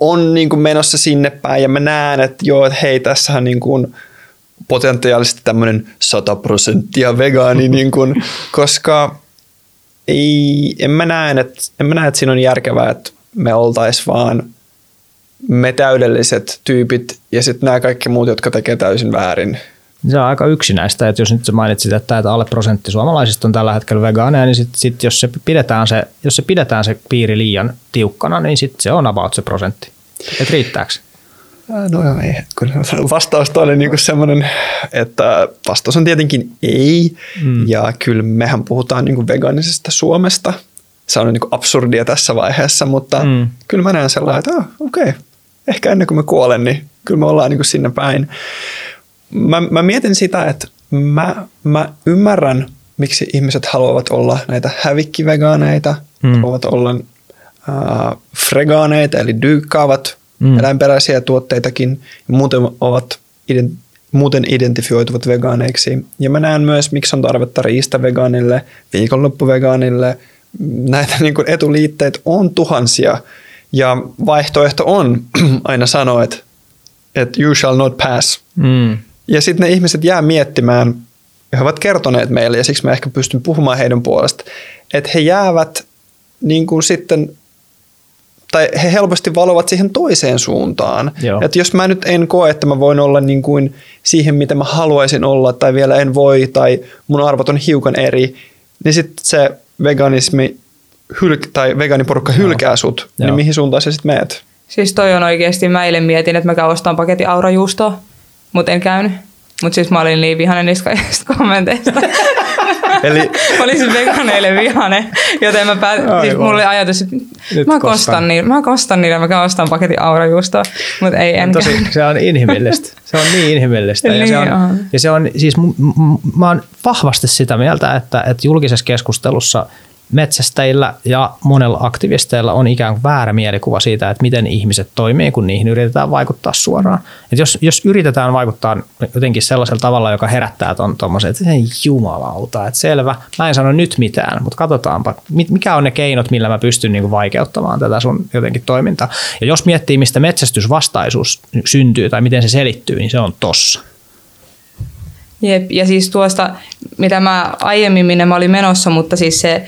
on niin kuin menossa sinne päin ja mä näen, että joo, että hei, tässähän niin kuin, potentiaalisesti tämmöinen 100 prosenttia vegaani, niin kuin, koska ei, en, mä näe, että, en mä näe, että siinä on järkevää, että me oltaisiin vaan me täydelliset tyypit ja sitten nämä kaikki muut, jotka tekee täysin väärin. Se on aika yksinäistä, että jos nyt mainitsit, että alle prosentti suomalaisista on tällä hetkellä vegaaneja, niin sit, sit jos, se pidetään se, jos se pidetään se piiri liian tiukkana, niin sit se on about se prosentti. Et riittääkö? No joo, ei. Kyllä vastaus oli niinku semmoinen, että vastaus on tietenkin ei. Mm. Ja kyllä mehän puhutaan niinku veganisesta Suomesta. Se on niinku absurdia tässä vaiheessa, mutta mm. kyllä mä näen sellainen, että oh, okei, okay. ehkä ennen kuin mä kuolen, niin kyllä me ollaan niinku sinne päin. Mä, mä mietin sitä, että mä, mä ymmärrän, miksi ihmiset haluavat olla näitä hävikkivegaaneita, mm. haluavat olla äh, fregaaneita, eli dyykkaavat mm. eläinperäisiä tuotteitakin, ja muuten ovat ident- muuten identifioituvat vegaaneiksi. Ja mä näen myös, miksi on tarvetta riistavegaanille, viikonloppuvegaanille. Näitä niin kuin etuliitteet on tuhansia. Ja vaihtoehto on aina sanoa, että, että you shall not pass. Mm. Ja sitten ne ihmiset jää miettimään, ja he ovat kertoneet meille, ja siksi mä ehkä pystyn puhumaan heidän puolesta, että he jäävät niin kuin sitten tai he helposti valovat siihen toiseen suuntaan. Että jos mä nyt en koe, että mä voin olla niin kuin siihen, mitä mä haluaisin olla, tai vielä en voi, tai mun arvot on hiukan eri, niin sitten se veganismi hyl- tai vegaaniporukka hylkää sut, Joo. niin mihin suuntaan sä sitten meet? Siis toi on oikeasti, mä eilen mietin, että mä käyn ostamaan paketin aurajuustoa, mutta en käynyt. Mutta siis mä olin niin vihainen niistä kommenteista. Eli... mä olin siis veganeille vihane, joten mä päät... siis mulla oli ajatus, että mä kostan, niillä, mä kostan niillä, mä ostan paketin aurajuustoa, mutta ei en Tosi, Se on inhimillistä. Se on niin inhimillistä. ja, se on, niin ja se on, siis m- m- mä oon vahvasti sitä mieltä, että, että julkisessa keskustelussa – metsästäjillä ja monella aktivisteilla on ikään kuin väärä mielikuva siitä, että miten ihmiset toimii, kun niihin yritetään vaikuttaa suoraan. Et jos, jos yritetään vaikuttaa jotenkin sellaisella tavalla, joka herättää tuommoisen, että jumalauta, että selvä, mä en sano nyt mitään, mutta katsotaanpa, mikä on ne keinot, millä mä pystyn niin kuin vaikeuttamaan tätä sun jotenkin toimintaa. Ja jos miettii, mistä metsästysvastaisuus syntyy tai miten se selittyy, niin se on tossa. Jep, ja siis tuosta, mitä mä aiemmin, minne mä olin menossa, mutta siis se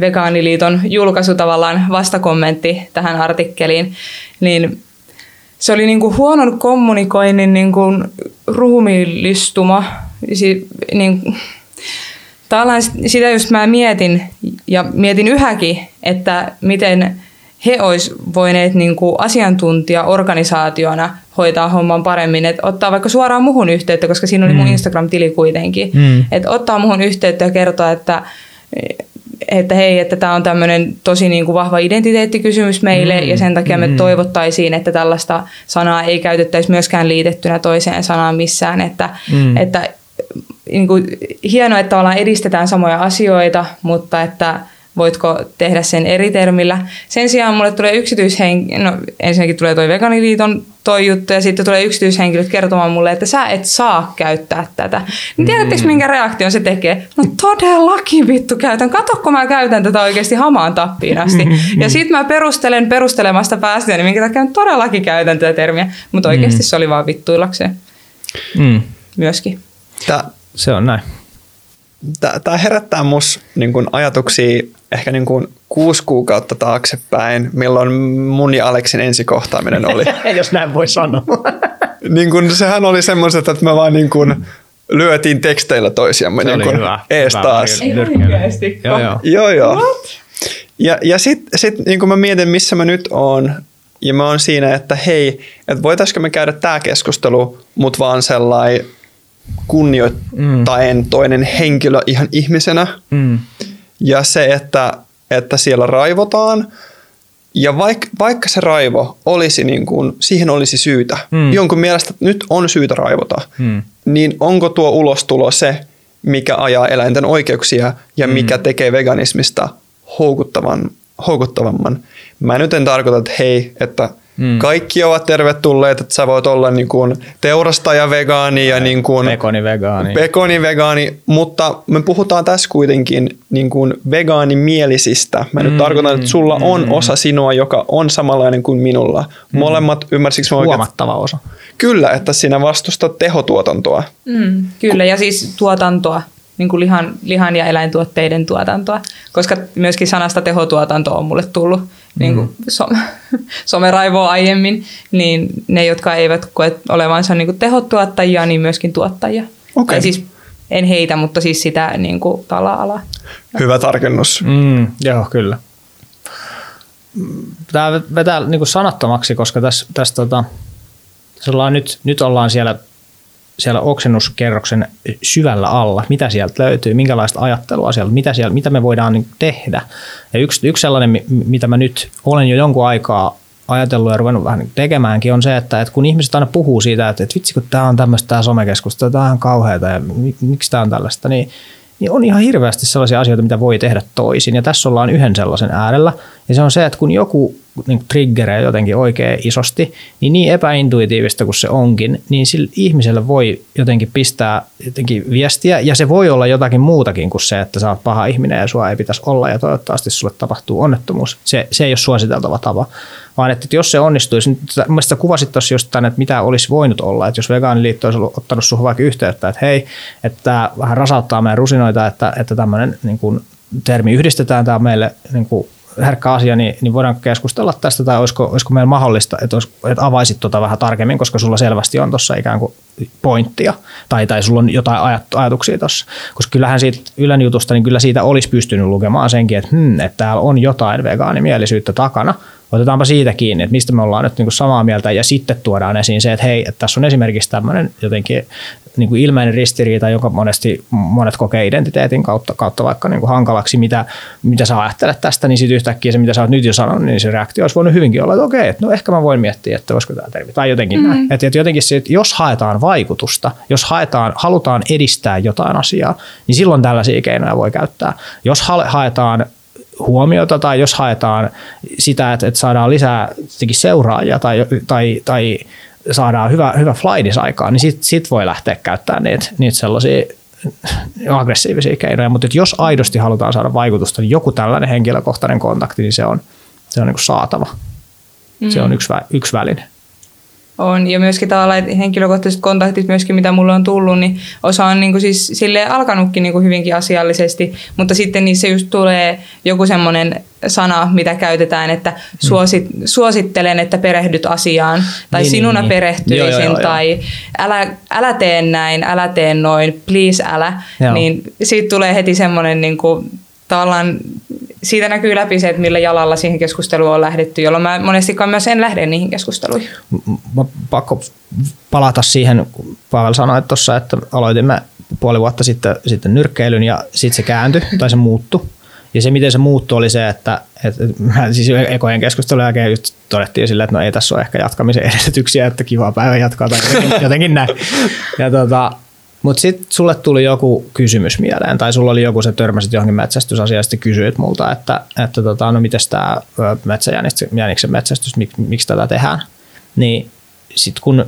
Vegaaniliiton julkaisu tavallaan vastakommentti tähän artikkeliin, niin se oli niin kuin huonon kommunikoinnin niin kuin ruumiillistuma. Si, niin, tavallaan sitä just mä mietin ja mietin yhäkin, että miten he olisi voineet niin kuin asiantuntijaorganisaationa hoitaa homman paremmin, että ottaa vaikka suoraan muhun yhteyttä, koska siinä oli mm. mun Instagram-tili kuitenkin, mm. että ottaa muhun yhteyttä ja kertoa, että että hei, että tämä on tämmöinen tosi niin kuin vahva identiteettikysymys meille mm, ja sen takia mm. me toivottaisiin, että tällaista sanaa ei käytettäisi myöskään liitettynä toiseen sanaan missään, että, mm. että niin kuin, hienoa, että tavallaan edistetään samoja asioita, mutta että voitko tehdä sen eri termillä. Sen sijaan mulle tulee yksityishenkilö, no ensinnäkin tulee toi Veganiliiton toi juttu ja sitten tulee yksityishenkilöt kertomaan mulle, että sä et saa käyttää tätä. Niin tiedättekö mm. minkä reaktion se tekee? No todellakin vittu käytän. Kato kun mä käytän tätä oikeasti hamaan tappiin asti. Mm-hmm. Ja sitten mä perustelen perustelemasta päästä, niin minkä takia todellakin käytän tätä termiä. Mutta oikeasti mm. se oli vaan vittuillakseen. Mm. Myöskin. Tää, se on näin. Tämä herättää mus niin kun, ajatuksia ehkä niin kuin kuusi kuukautta taaksepäin, milloin mun ja Aleksin ensikohtaaminen oli. Jos näin voi sanoa. niin kuin, sehän oli semmoiset, että me vaan niin kuin lyötiin teksteillä toisiamme Se niin kuin hyvä. ees hyvä taas. Joo, joo. joo, joo. Ja, ja sitten sit, niin kuin mä mietin, missä mä nyt oon, ja mä oon siinä, että hei, että voitaisiko me käydä tämä keskustelu, mutta vaan sellainen kunnioittaen mm. toinen henkilö ihan ihmisenä. Mm. Ja se, että, että siellä raivotaan, ja vaikka, vaikka se raivo olisi, niin kuin, siihen olisi syytä, mm. jonkun mielestä nyt on syytä raivota, mm. niin onko tuo ulostulo se, mikä ajaa eläinten oikeuksia ja mm. mikä tekee veganismista houkuttavan, houkuttavamman. Mä nyt en tarkoita, että hei, että – Mm. Kaikki ovat tervetulleet, että sä voit olla niin kuin teurastaja vegaani ja niin kuin pekoni vegaani. Pekoni vegaani, mutta me puhutaan tässä kuitenkin niin kuin vegaanimielisistä. Mä mm, nyt tarkoitan, että sulla mm, on osa sinua, joka on samanlainen kuin minulla. Mm. Molemmat, ymmärsikö oikein? Huomattava osa. Kyllä, että sinä vastustat tehotuotantoa. Mm, kyllä, ja siis tuotantoa niin kuin lihan, lihan ja eläintuotteiden tuotantoa, koska myöskin sanasta tehotuotanto on mulle tullut niin kuin mm. some, someraivoa aiemmin, niin ne, jotka eivät koe olevansa niin kuin tehotuottajia, niin myöskin tuottajia. Okay. Tai siis en heitä, mutta siis sitä niin kuin tala-alaa. Hyvä tarkennus. Mm, joo, kyllä. Tämä vetää niin kuin sanattomaksi, koska tässä, tässä tota, nyt, nyt ollaan siellä, siellä oksennuskerroksen syvällä alla. Mitä sieltä löytyy, minkälaista ajattelua siellä, mitä, siellä, mitä me voidaan niin tehdä. Ja yksi, yksi sellainen, mitä mä nyt olen jo jonkun aikaa ajatellut ja ruvennut vähän tekemäänkin, on se, että, että kun ihmiset aina puhuu siitä, että, että vitsi kun tämä on tämmöistä tämä somekeskustelu, tämä on kauheata ja miksi tämä on tällaista, niin, niin on ihan hirveästi sellaisia asioita, mitä voi tehdä toisin. Ja tässä ollaan yhden sellaisen äärellä. Ja se on se, että kun joku niin triggeree jotenkin oikein isosti, niin niin epäintuitiivista kuin se onkin, niin sillä ihmiselle voi jotenkin pistää jotenkin viestiä, ja se voi olla jotakin muutakin kuin se, että sä oot paha ihminen ja sua ei pitäisi olla, ja toivottavasti sulle tapahtuu onnettomuus. Se, se ei ole suositeltava tapa, vaan että jos se onnistuisi, niin mielestäni kuvasit tuossa tämän, että mitä olisi voinut olla, että jos vegaaniliitto olisi ottanut sinuun vaikka yhteyttä, että hei, että vähän rasauttaa meidän rusinoita, että, että tämmöinen niin kuin, termi yhdistetään, tämä on meille niin kuin, herkkä asia, niin, niin voidaan keskustella tästä, tai olisiko, olisiko meillä mahdollista, että, olisi, että avaisit tuota vähän tarkemmin, koska sulla selvästi on tuossa ikään kuin pointtia, tai, tai sulla on jotain ajatuksia tuossa. Koska kyllähän siitä Ylen jutusta, niin kyllä siitä olisi pystynyt lukemaan senkin, että, hmm, että täällä on jotain vegaanimielisyyttä takana, otetaanpa siitä kiinni, että mistä me ollaan nyt niin samaa mieltä ja sitten tuodaan esiin se, että hei, että tässä on esimerkiksi tämmöinen jotenkin niin kuin ilmeinen ristiriita, joka monesti monet kokee identiteetin kautta, kautta vaikka niin kuin hankalaksi, mitä, mitä sä ajattelet tästä, niin sitten yhtäkkiä se, mitä sä oot nyt jo sanonut, niin se reaktio olisi voinut hyvinkin olla, että okei, no ehkä mä voin miettiä, että olisiko tämä termi, tai jotenkin mm. näin. Että, että jotenkin se, että jos haetaan vaikutusta, jos haetaan, halutaan edistää jotain asiaa, niin silloin tällaisia keinoja voi käyttää. Jos haetaan huomiota tai jos haetaan sitä, että, että saadaan lisää seuraajia tai, tai, tai saadaan hyvä, hyvä flightis aikaan, niin sitten sit voi lähteä käyttämään niitä, niitä sellaisia aggressiivisia keinoja, mutta jos aidosti halutaan saada vaikutusta, niin joku tällainen henkilökohtainen kontakti, niin se on, se on niin saatava. Mm. Se on yksi, yksi väline on. Ja myöskin tavallaan henkilökohtaiset kontaktit myöskin, mitä mulle on tullut, niin osa on niin kuin siis sille alkanutkin niin kuin hyvinkin asiallisesti, mutta sitten niissä just tulee joku semmoinen sana, mitä käytetään, että suosit, mm. suosittelen, että perehdyt asiaan, tai niin, sinuna niin, perehtyisin, joo, joo, joo, tai älä, älä tee näin, älä tee noin, please älä, joo. niin siitä tulee heti semmoinen niin kuin, tavallaan siitä näkyy läpi se, että millä jalalla siihen keskusteluun on lähdetty, jolloin mä monestikaan myös en lähde niihin keskusteluihin. Mä pakko palata siihen, kun Pavel sanoi tuossa, että aloitimme puoli vuotta sitten, sitten nyrkkeilyn ja sitten se kääntyi tai se muuttui. Ja se, miten se muuttui, oli se, että, että mä siis ekojen keskustelun jälkeen just todettiin sille, että no ei tässä ole ehkä jatkamisen edellytyksiä, että kiva päivä jatkaa tai jotenkin, jotenkin näin. Ja tota, mutta sitten sulle tuli joku kysymys mieleen, tai sulla oli joku, se törmäsit johonkin metsästysasiaan, ja kysyit multa, että, että tota, no miten tämä metsäjäniksen metsästys, mik, miksi tätä tehdään. Niin sitten kun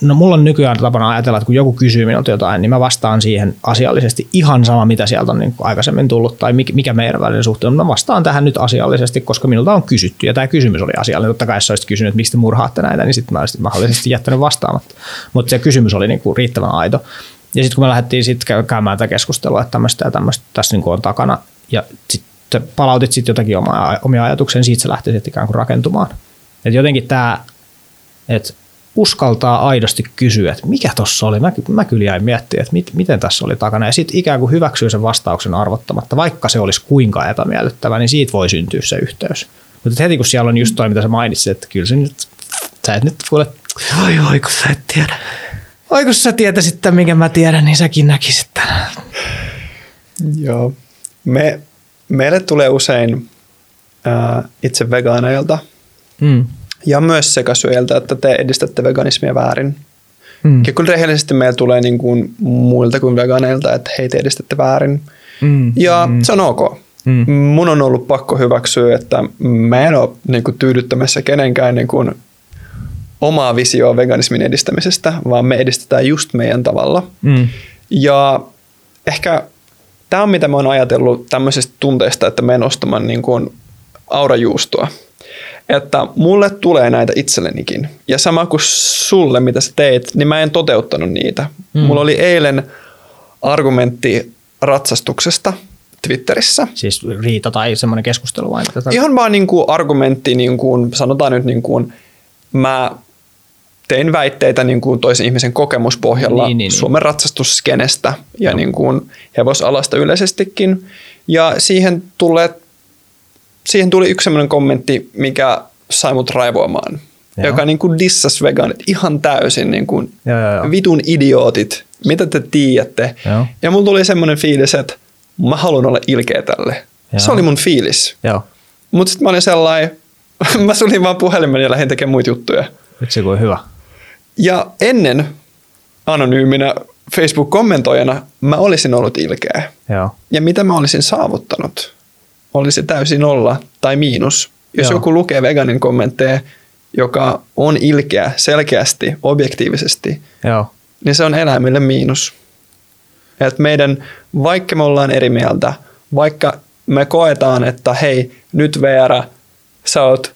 no mulla on nykyään tapana ajatella, että kun joku kysyy minulta jotain, niin mä vastaan siihen asiallisesti ihan sama, mitä sieltä on niin aikaisemmin tullut tai mikä meidän välinen suhteen. Mä vastaan tähän nyt asiallisesti, koska minulta on kysytty ja tämä kysymys oli asiallinen. Totta kai jos olisit kysynyt, että miksi te murhaatte näitä, niin sitten mä olisin mahdollisesti jättänyt vastaamatta. Mutta se kysymys oli niin kuin riittävän aito. Ja sitten kun me lähdettiin sit käymään tätä keskustelua, että tämmöistä ja tämmöistä tässä niin kuin on takana ja sitten palautit sitten jotakin omia, omia ajatuksia, niin siitä se lähti sitten ikään kuin rakentumaan. Et jotenkin tämä, että uskaltaa aidosti kysyä, että mikä tuossa oli. Mä, mä kyllä jäin miettimään, että mit, miten tässä oli takana. Ja sitten ikään kuin hyväksyy sen vastauksen arvottamatta, vaikka se olisi kuinka epämiellyttävä, niin siitä voi syntyä se yhteys. Mutta heti kun siellä on just toi, mitä sä mainitsit, että kyllä se nyt, sä et nyt kuule, oi oi kun sä et tiedä. Oi kun sä tietäisit tämän, minkä mä tiedän, niin säkin näkisit tänään. Joo. Me, meille tulee usein ää, itse vegaaneilta mm ja myös sekasyöjältä, että te edistätte veganismia väärin. Mm. Ja kyllä rehellisesti meillä tulee niin kuin muilta kuin veganeilta, että hei te edistätte väärin. Mm. Ja mm. se on ok. Mm. Mun on ollut pakko hyväksyä, että mä en ole niin kuin tyydyttämässä kenenkään niin kuin omaa visioa veganismin edistämisestä, vaan me edistetään just meidän tavalla. Mm. Ja ehkä tämä on mitä mä oon ajatellut tämmöisestä tunteesta, että me ostamaan niin kuin aurajuustoa että mulle tulee näitä itsellenikin. Ja sama kuin sulle, mitä sä teit, niin mä en toteuttanut niitä. Mm. Mulla oli eilen argumentti ratsastuksesta Twitterissä. Siis riita tai semmoinen keskustelu vai? Tätä? Ihan vaan niin kuin argumentti, niin kuin, sanotaan nyt niin kuin, mä tein väitteitä niin kuin toisen ihmisen kokemuspohjalla niin, niin, niin. Suomen ratsastusskenestä ja niin kuin hevosalasta yleisestikin. Ja siihen tulee siihen tuli yksi sellainen kommentti, mikä sai mut raivoamaan. Joo. joka niin kuin dissas vegaanit ihan täysin, niin kuin Joo, joo, joo. vitun idiootit, mitä te tiedätte. Joo. Ja mulla tuli semmoinen fiilis, että mä haluan olla ilkeä tälle. Joo. Se oli mun fiilis. Mutta sitten mä olin sellainen, mä sulin vaan puhelimen ja lähdin tekemään muita juttuja. Vitsi kuin hyvä. Ja ennen anonyyminä Facebook-kommentoijana mä olisin ollut ilkeä. Joo. Ja mitä mä olisin saavuttanut? Olisi täysin nolla tai miinus. Jos Joo. joku lukee veganin kommentteja, joka on ilkeä selkeästi, objektiivisesti, Joo. niin se on eläimille miinus. Et meidän, vaikka me ollaan eri mieltä, vaikka me koetaan, että hei, nyt Veera, sä oot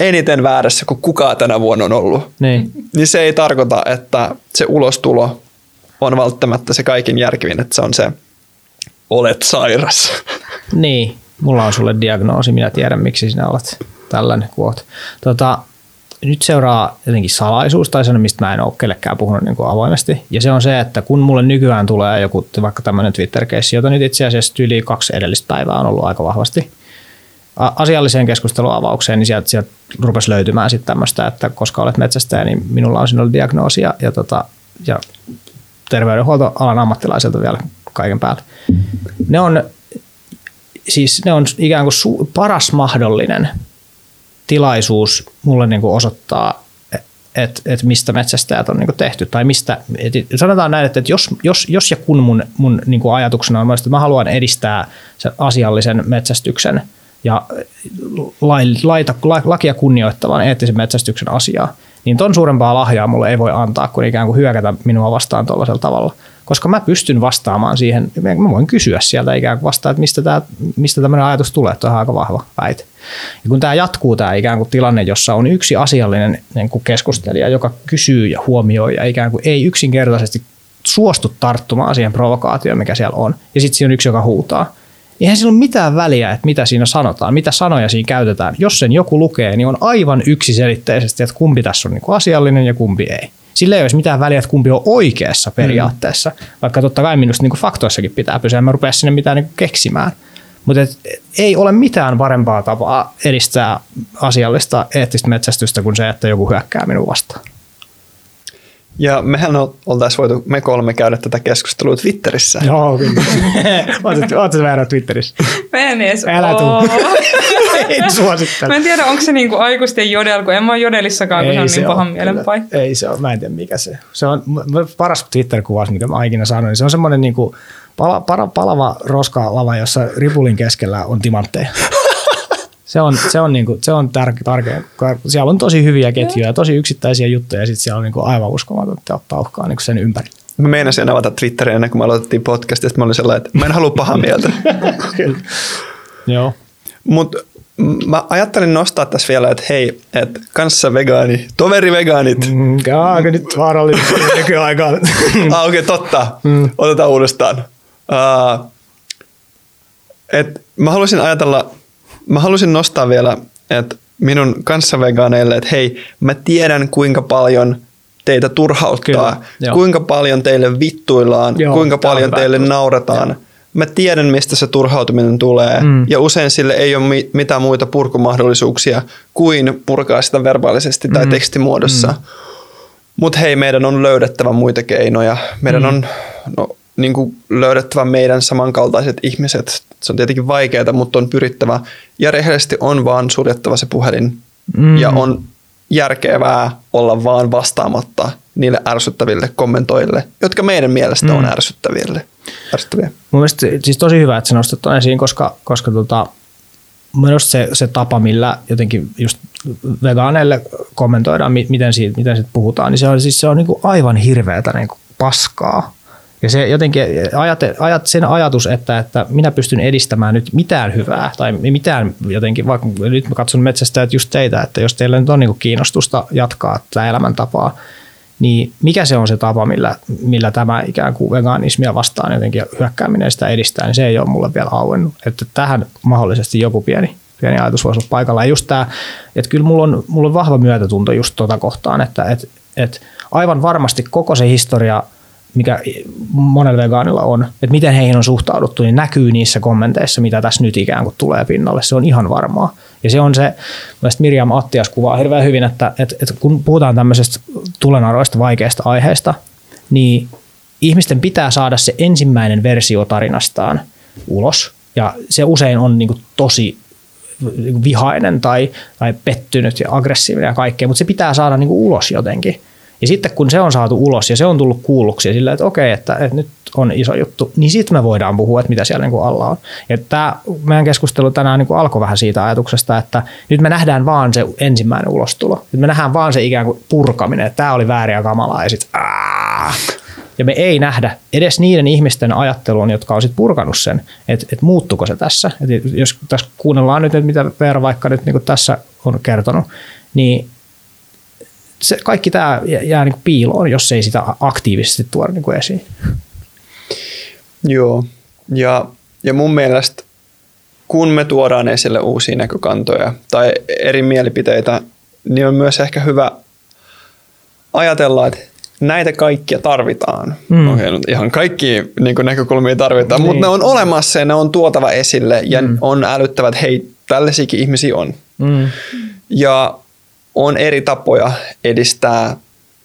eniten väärässä kuin kukaan tänä vuonna on ollut, Niin. niin se ei tarkoita, että se ulostulo on välttämättä se kaikin järkevin, että se on se olet sairas. Niin. Mulla on sulle diagnoosi, minä tiedän miksi sinä olet tällainen kuin oot. Tota, nyt seuraa jotenkin salaisuus tai sellainen, mistä mä en ole kellekään puhunut niin kuin avoimesti. Ja se on se, että kun mulle nykyään tulee joku vaikka tämmöinen Twitter-keissi, jota nyt itse asiassa yli kaksi edellistä päivää on ollut aika vahvasti asialliseen keskusteluavaukseen, niin sieltä, sieltä rupesi löytymään sitten tämmöistä, että koska olet metsästäjä, niin minulla on sinulle diagnoosi ja, ja, tota, ja terveydenhuoltoalan ammattilaiselta vielä kaiken päälle. Ne on, siis ne on ikään kuin su- paras mahdollinen tilaisuus mulle niin kuin osoittaa, että et mistä metsästäjät on niin kuin tehty. Tai mistä, et, sanotaan näin, että et jos, jos, jos ja kun mun, mun niin kuin ajatuksena on, että mä haluan edistää sen asiallisen metsästyksen ja lai, laita, la, lakia kunnioittavan eettisen metsästyksen asiaa, niin ton suurempaa lahjaa mulle ei voi antaa kuin ikään kuin hyökätä minua vastaan tuollaisella tavalla. Koska mä pystyn vastaamaan siihen, mä voin kysyä sieltä ikään kuin vastaan, että mistä, tää, mistä tämmöinen ajatus tulee, tuo on aika vahva väite. Ja kun tämä jatkuu tämä ikään kuin tilanne, jossa on yksi asiallinen niin kuin keskustelija, joka kysyy ja huomioi ja ikään kuin ei yksinkertaisesti suostu tarttumaan siihen provokaatioon, mikä siellä on, ja sitten siinä on yksi, joka huutaa, Eihän sillä ole mitään väliä, että mitä siinä sanotaan, mitä sanoja siinä käytetään. Jos sen joku lukee, niin on aivan yksiselitteisesti, että kumpi tässä on niin kuin asiallinen ja kumpi ei. Sillä ei olisi mitään väliä, että kumpi on oikeassa periaatteessa, mm. vaikka totta kai minusta niin kuin faktoissakin pitää pysyä, en mä rupea sinne mitään niin kuin keksimään. Mutta ei ole mitään parempaa tapaa edistää asiallista eettistä metsästystä kuin se, että joku hyökkää minun vastaan. Ja mehän oltaisiin voitu me kolme käydä tätä keskustelua Twitterissä. Joo, kyllä. Oletko vähän Twitterissä? Mä en edes Älä tuu. en suosittele. Mä en tiedä, onko se niinku aikuisten jodel, kun en mä ole jodelissakaan, kun se on niin pahan mielen paikka. Ei se ole, mä en tiedä mikä se. Se on paras Twitter-kuvaus, mikä mä ikinä sanoin. niin Se on semmoinen niinku pala, para, palava roskalava, jossa ripulin keskellä on timantteja. Se on, se on, niinku, se on tär, tärkeä. Siellä on tosi hyviä ketjuja ja tosi yksittäisiä juttuja ja sitten siellä on niinku aivan uskomatonta pauhkaa niinku sen ympäri. Mä meinasin avata Twitterin ennen kuin me aloitettiin podcastia, että mä olin sellainen, että mä en halua pahaa mieltä. Joo. Mutta mä ajattelin nostaa tässä vielä, että hei, että kanssa vegaani, toveri vegaanit. Mm, aika nyt vaarallinen nykyaikaan. ah, okei, okay, totta. Mm. Otetaan uudestaan. Uh, et mä haluaisin ajatella, mä haluaisin nostaa vielä, että minun kanssavegaaneille, että hei, mä tiedän kuinka paljon teitä turhauttaa, Kyllä, joo. kuinka paljon teille vittuillaan, Joo, kuinka paljon teille tuosta. naurataan. Joo. Mä tiedän, mistä se turhautuminen tulee, Mm. ja usein sille ei ole mi- mitään muita purkumahdollisuuksia kuin purkaa sitä verbaalisesti tai Mm. tekstimuodossa. Mm. Mutta hei, meidän on löydettävä muita keinoja. Meidän Mm. on no, niin kuin löydettävä meidän samankaltaiset ihmiset. Se on tietenkin vaikeaa, mutta on pyrittävä. Ja rehellisesti on vaan suljettava se puhelin. Mm. Ja on järkevää olla vaan vastaamatta niille ärsyttäville kommentoille, jotka meidän mielestä Mm. on ärsyttäville. ärsyttäviä. Mun mielestä siis tosi hyvä, että sä nostat esiin, koska, koska tota, minusta se, se tapa, millä jotenkin just vegaaneille kommentoidaan, mi- miten siitä, miten siitä puhutaan, niin se on, siis se on niin kuin aivan hirveätä niin kuin paskaa. Ja se jotenkin ajate, ajat, sen ajatus, että, että minä pystyn edistämään nyt mitään hyvää tai mitään jotenkin, vaikka nyt mä katson metsästäjät just teitä, että jos teillä nyt on niin kiinnostusta jatkaa tätä elämäntapaa, niin mikä se on se tapa, millä, millä tämä ikään kuin veganismia vastaan jotenkin hyökkääminen sitä edistää, niin se ei ole mulle vielä auennut. Että tähän mahdollisesti joku pieni, pieni ajatus voisi olla paikalla. Ja just tämä, että kyllä mulla on, mulla on vahva myötätunto just tuota kohtaan, että et, et aivan varmasti koko se historia, mikä monella vegaanilla on, että miten heihin on suhtauduttu, niin näkyy niissä kommenteissa, mitä tässä nyt ikään kuin tulee pinnalle. Se on ihan varmaa. Ja se on se, mielestäni Mirjam Attias kuvaa hirveän hyvin, että, että, että kun puhutaan tämmöisestä tulenaroista vaikeista aiheista, niin ihmisten pitää saada se ensimmäinen versio tarinastaan ulos. Ja se usein on niin tosi vihainen tai, tai pettynyt ja aggressiivinen ja kaikkea, mutta se pitää saada niin ulos jotenkin. Ja sitten kun se on saatu ulos ja se on tullut kuulluksi sillä, että okei, että, että nyt on iso juttu, niin sitten me voidaan puhua, että mitä siellä niin kuin alla on. Ja tämä meidän keskustelu tänään niin kuin alkoi vähän siitä ajatuksesta, että nyt me nähdään vaan se ensimmäinen ulostulo. Nyt me nähdään vaan se ikään kuin purkaminen, että tämä oli väärin ja kamalaa ja sitten ja me ei nähdä edes niiden ihmisten ajatteluun, jotka on sit purkanut sen, että, että muuttuko se tässä. Et jos tässä kuunnellaan nyt, että mitä Veera vaikka nyt niin tässä on kertonut, niin se, kaikki tämä jää niin piiloon, jos ei sitä aktiivisesti tuoda niin esiin. Joo, ja, ja mun mielestä kun me tuodaan esille uusia näkökantoja tai eri mielipiteitä, niin on myös ehkä hyvä ajatella, että näitä kaikkia tarvitaan. Mm. Okei, okay, ihan kaikki niin näkökulmia tarvitaan, niin. mutta ne on olemassa ja ne on tuotava esille ja mm. on älyttävät, että hei, tällaisiakin ihmisiä on. Mm. Ja on eri tapoja edistää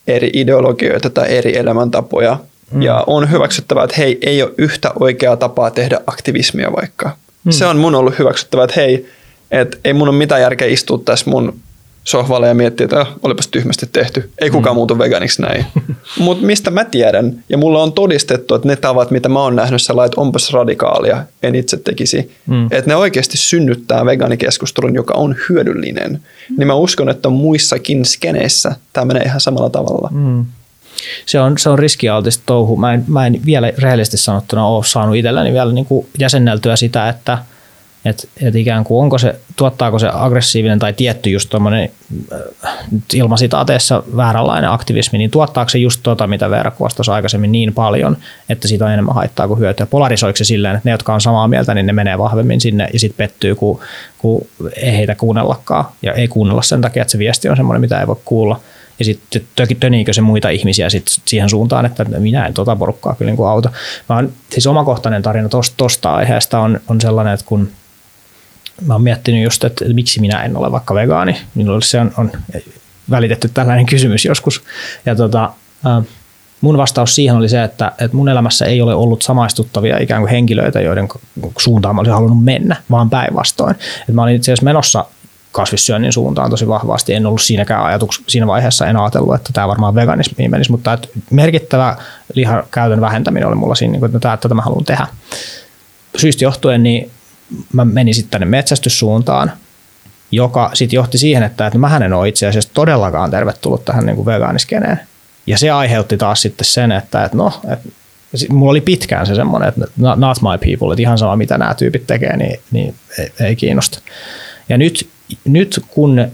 eri ideologioita tai eri elämäntapoja. Mm. Ja on hyväksyttävää, että hei, ei ole yhtä oikeaa tapaa tehdä aktivismia vaikka. Mm. Se on mun ollut hyväksyttävää, että hei, että ei mun ole mitään järkeä istua tässä mun sohvalle ja miettiä, että oh, olipas tyhmästi tehty. Ei kukaan mm. muutu veganiksi näin. Mutta mistä mä tiedän, ja mulla on todistettu, että ne tavat, mitä mä oon nähnyt sillä että onpas radikaalia, en itse tekisi. Mm. Että ne oikeasti synnyttää vegaanikeskustelun, joka on hyödyllinen. Mm. Niin mä uskon, että muissakin skeneissä tämä menee ihan samalla tavalla. Mm. Se on, se on riskialtista touhu. Mä en, mä en vielä rehellisesti sanottuna ole saanut itselläni vielä niin kuin jäsenneltyä sitä, että – että et ikään kuin onko se, tuottaako se aggressiivinen tai tietty just tuommoinen äh, ilmasitaateessa vääränlainen aktivismi, niin tuottaako se just tota, mitä Veera kuvasi aikaisemmin niin paljon, että siitä on enemmän haittaa kuin hyötyä. Polarisoiko se silleen, että ne, jotka on samaa mieltä, niin ne menee vahvemmin sinne ja sitten pettyy, kun, kun ei heitä kuunnellakaan. Ja ei kuunnella sen takia, että se viesti on semmoinen, mitä ei voi kuulla. Ja sitten töniikö se muita ihmisiä sit siihen suuntaan, että minä en tota porukkaa kyllä niin auta. Oon, siis omakohtainen tarina tosta, tosta aiheesta on, on sellainen, että kun – mä oon miettinyt just, että miksi minä en ole vaikka vegaani. Minulle se on, on välitetty tällainen kysymys joskus. Ja tota, mun vastaus siihen oli se, että, että mun elämässä ei ole ollut samaistuttavia ikään kuin henkilöitä, joiden suuntaan mä olisin halunnut mennä, vaan päinvastoin. Että mä olin itse asiassa menossa kasvissyönnin suuntaan tosi vahvasti. En ollut siinäkään ajatuks, siinä vaiheessa en ajatellut, että tämä varmaan veganismiin menisi, mutta että merkittävä lihakäytön vähentäminen oli mulla siinä, että tämä, tätä mä haluan tehdä. Syystä johtuen niin mä menin sitten tänne metsästyssuuntaan, joka sitten johti siihen, että, että mä en ole itse asiassa todellakaan tervetullut tähän niin kuin vegaaniskeneen. Ja se aiheutti taas sitten sen, että, että no, että mulla oli pitkään se semmoinen, että not my people, että ihan sama mitä nämä tyypit tekee, niin, niin ei, ei kiinnosta. Ja nyt, nyt kun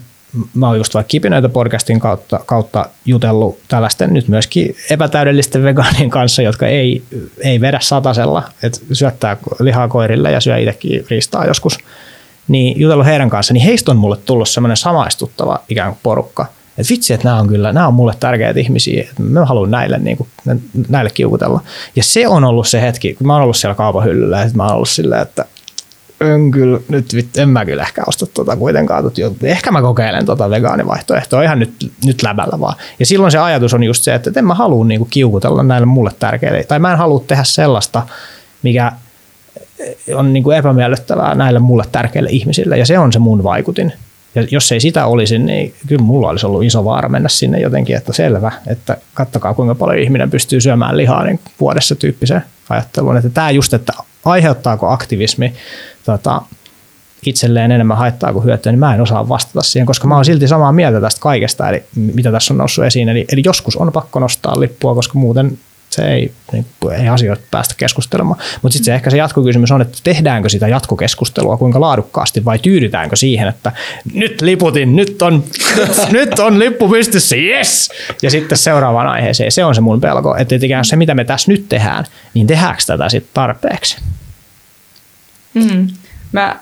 mä oon just vaikka Kipinöitä podcastin kautta, kautta jutellut tällaisten nyt myöskin epätäydellisten vegaanien kanssa, jotka ei, ei vedä satasella, että syöttää lihaa koirille ja syö itsekin riistaa joskus, niin jutellut heidän kanssa, niin heistä on mulle tullut semmoinen samaistuttava ikään kuin porukka, että vitsi, että nämä on kyllä, nämä on mulle tärkeitä ihmisiä, että mä haluan näille, niin kuin, näille kiukutella. Ja se on ollut se hetki, kun mä oon ollut siellä kaupan hyllyllä, että mä oon ollut silleen, että en kyllä, nyt en mä kyllä ehkä osta tuota kuitenkaan. Tuota, ehkä mä kokeilen tuota vegaanivaihtoehtoa ihan nyt, nyt läbällä vaan. Ja silloin se ajatus on just se, että en mä halua niinku kiukutella näille mulle tärkeille, tai mä en halua tehdä sellaista, mikä on niinku epämiellyttävää näille mulle tärkeille ihmisille, ja se on se mun vaikutin. Ja jos ei sitä olisi, niin kyllä mulla olisi ollut iso vaara mennä sinne jotenkin, että selvä, että kattokaa kuinka paljon ihminen pystyy syömään lihaa niin vuodessa tyyppiseen ajatteluun. Että tämä just, että aiheuttaako aktivismi tota, itselleen enemmän haittaa kuin hyötyä, niin mä en osaa vastata siihen, koska mä oon silti samaa mieltä tästä kaikesta, eli mitä tässä on noussut esiin. Eli, eli joskus on pakko nostaa lippua, koska muuten se ei, niin, ei asioita päästä keskustelemaan. Mutta sitten se ehkä se jatkokysymys on, että tehdäänkö sitä jatkokeskustelua kuinka laadukkaasti vai tyydytäänkö siihen, että nyt liputin, nyt on, nyt, on lippu pystyssä, yes! Ja sitten seuraavaan aiheeseen, se on se mun pelko, että ikään se mitä me tässä nyt tehdään, niin tehdäänkö tätä sitten tarpeeksi? Mm. Mä,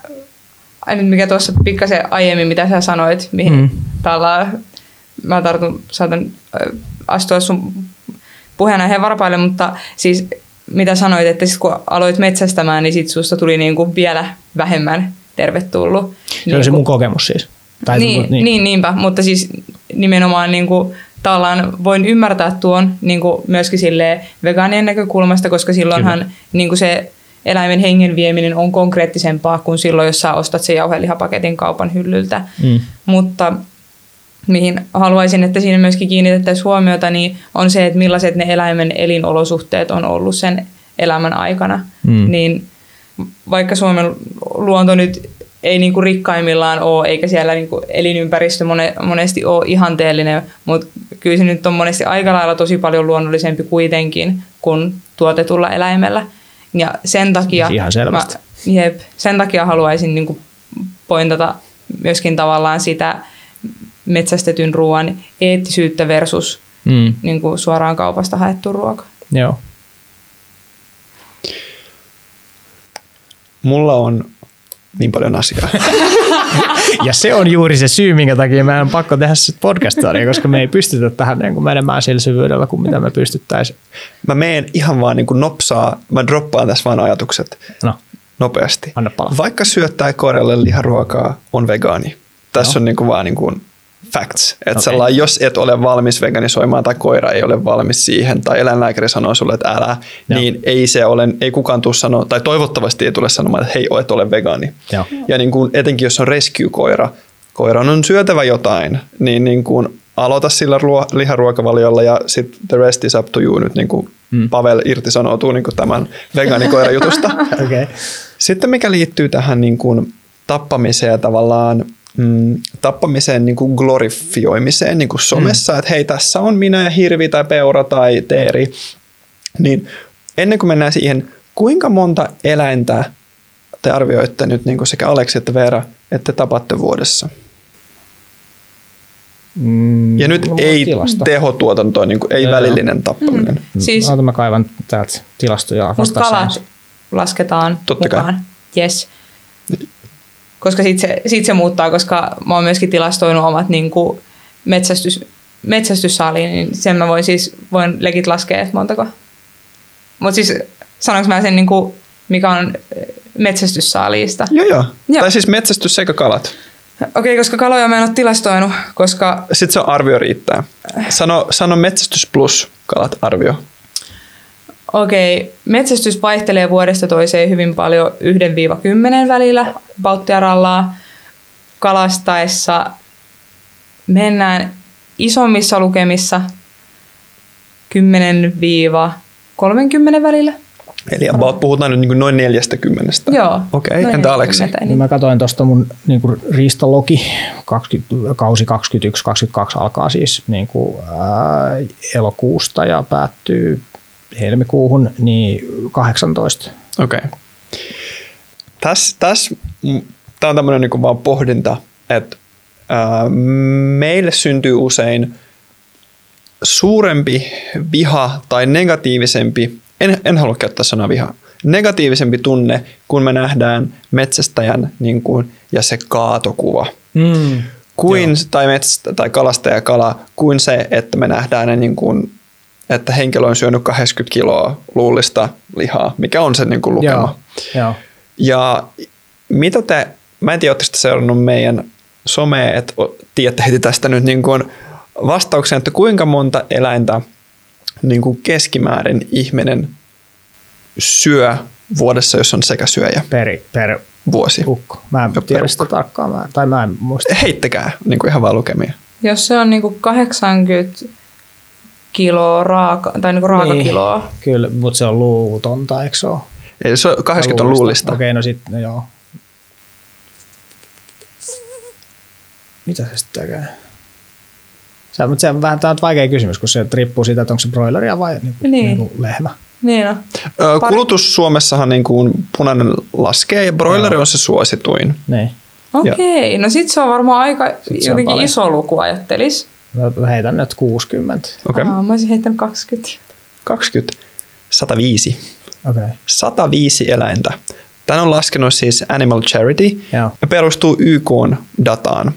nyt mikä tuossa pikkasen aiemmin, mitä sä sanoit, mihin mm. tällä, mä tartun, saatan astua sun puheenaiheen varpaille, mutta siis mitä sanoit, että siis kun aloit metsästämään, niin sit susta tuli niin kuin vielä vähemmän tervetullut. Se on se mun kokemus siis. Tai niin, niin. niin, niinpä, mutta siis nimenomaan niin kuin, tavallaan voin ymmärtää tuon niin kuin myöskin sille vegaanien näkökulmasta, koska silloinhan niin kuin se eläimen hengen vieminen on konkreettisempaa kuin silloin, jos sä ostat se jauhelihapaketin kaupan hyllyltä. Mm. Mutta mihin haluaisin, että siinä myöskin kiinnitettäisiin huomiota, niin on se, että millaiset ne eläimen elinolosuhteet on ollut sen elämän aikana. Mm. Niin vaikka Suomen luonto nyt ei niinku rikkaimmillaan ole, eikä siellä niinku elinympäristö monesti ole ihanteellinen, mutta kyllä se nyt on monesti aika lailla tosi paljon luonnollisempi kuitenkin kuin tuotetulla eläimellä. Ja sen takia, Ihan selvästi. Mä, jep, sen takia haluaisin niinku pointata myöskin tavallaan sitä metsästetyn ruoan eettisyyttä versus mm. niinku suoraan kaupasta haettu ruoka. Joo. Mulla on niin paljon asiaa. ja se on juuri se syy, minkä takia meidän on pakko tehdä podcastia, koska me ei pystytä tähän niin kuin menemään sillä syvyydellä kuin mitä me pystyttäisiin. Mä meen ihan vaan niin kuin nopsaa, mä droppaan tässä vaan ajatukset no. nopeasti. Anna. Vaikka syöttää koiralle liharuokaa, on vegaani. Tässä no. on niin kuin vaan niin kuin facts. Että okay. jos et ole valmis veganisoimaan tai koira ei ole valmis siihen tai eläinlääkäri sanoo sulle, että älä, Joo. niin ei se ole, ei kukaan tule sanoa, tai toivottavasti ei tule sanomaan, että hei, et ole vegaani. Joo. Ja niin kuin, etenkin jos on rescue-koira, koiran on syötävä jotain, niin, niin kuin, aloita sillä ruo- liharuokavaliolla ja sitten the rest is up to you nyt niin kuin mm. Pavel irtisanoutuu niin kuin tämän vegaanikoirajutusta. okay. Sitten mikä liittyy tähän niin kuin tappamiseen ja tavallaan mm, tappamiseen niin kuin glorifioimiseen niin kuin somessa, mm. että hei tässä on minä ja hirvi tai peura tai teeri, niin ennen kuin mennään siihen, kuinka monta eläintä te arvioitte nyt niin kuin sekä Aleksi että Veera, että tapatte vuodessa? Mm, ja nyt ei tilasta. tehotuotanto, niin kuin, ei Joo. välillinen tappaminen. Mm. Siis, Ota mä kaivan täältä tilastoja. Mutta kalat lasketaan Totta mukaan. Kai. Yes koska sitten se, sit se muuttaa, koska mä oon myöskin tilastoinut omat niin kuin metsästys, metsästyssaaliin, niin sen mä voin siis voin legit laskea, että montako. Mutta siis sanoinko mä sen, niin kuin, mikä on metsästyssaaliista? Joo, joo. joo. Tai siis metsästys sekä kalat. Okei, koska kaloja mä en ole tilastoinut, koska... Sitten se arvio riittää. Sano, sano metsästys plus kalat arvio. Okei, metsästys vaihtelee vuodesta toiseen hyvin paljon 1-10 välillä Baltiarallaa. Kalastaessa mennään isommissa lukemissa 10-30 välillä. Eli about puhutaan nyt niin noin 40. Joo. Okei, okay. entä Aleksi? Niin mä katsoin tuosta mun niin kuin riistologi, 20, kausi 21-22 alkaa siis niin kuin, ää, elokuusta ja päättyy helmikuuhun, niin 18. Okei. Okay. Tässä täs, tämä on tämmöinen niin vaan pohdinta, että ää, meille syntyy usein suurempi viha tai negatiivisempi, en, en halua käyttää sanaa viha, negatiivisempi tunne, kun me nähdään metsästäjän niin kuin, ja se kaatokuva. Mm, kuin, tai, metsästä, tai kalastajakala, kuin se, että me nähdään ne niin kuin, että henkilö on syönyt 80 kiloa luullista lihaa, mikä on se niin kuin lukema. Joo, joo. Ja mitä te, mä en tiedä, oletteko seurannut meidän somea, että tiedätte heti tästä nyt niin kuin vastauksen, että kuinka monta eläintä niin kuin keskimäärin ihminen syö vuodessa, jos on sekä syöjä. Per, per vuosi. Ukko. Mä en tiedä sitä tarkkaan, mä, tai mä en muista. Heittäkää niin kuin ihan vaan lukemia. Jos se on niin kuin 80 kiloa raaka, tai niinku raakakiloa. Niin, kyllä, mutta se on luutonta, eikö se ole? Ei, se on 80 on luulista. Okei, no sitten, no joo. Mitä se sitten tekee? Se, mutta se on vähän tämä on vaikea kysymys, kun se riippuu siitä, että onko se broileria vai niin kuin, niin. Niin kuin lehmä. Niin on. Kulutus Suomessahan niin kuin punainen laskee ja broileri on se suosituin. Niin. Okei, no sitten se on varmaan aika jotenkin iso luku ajattelis. Mä heitän nyt 60. Okay. Aa, mä olisin heittänyt 20. 20. 105. Okay. 105 eläintä. Tämä on laskenut siis Animal Charity Joo. ja perustuu YK dataan.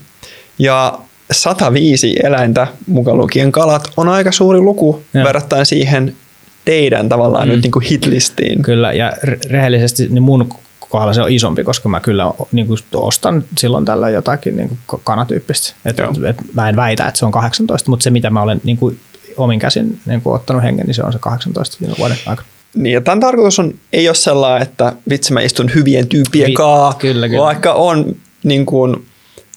Ja 105 eläintä, mukaan lukien kalat, on aika suuri luku Joo. verrattuna siihen teidän tavallaan mm. nyt niin kuin hitlistiin. Kyllä, ja rehellisesti niin mun kohdalla se on isompi, koska mä kyllä niin kuin ostan silloin tällä jotakin niin kuin kanatyyppistä. Et, et, mä en väitä, että se on 18, mutta se mitä mä olen niin kuin omin käsin niin kuin ottanut hengen, niin se on se 18 viime vuoden aikana. Niin, ja tämän tarkoitus on, ei ole sellainen, että vitsi mä istun hyvien tyyppien Vi- kaa, kyllä, kyllä. vaikka on niin kuin,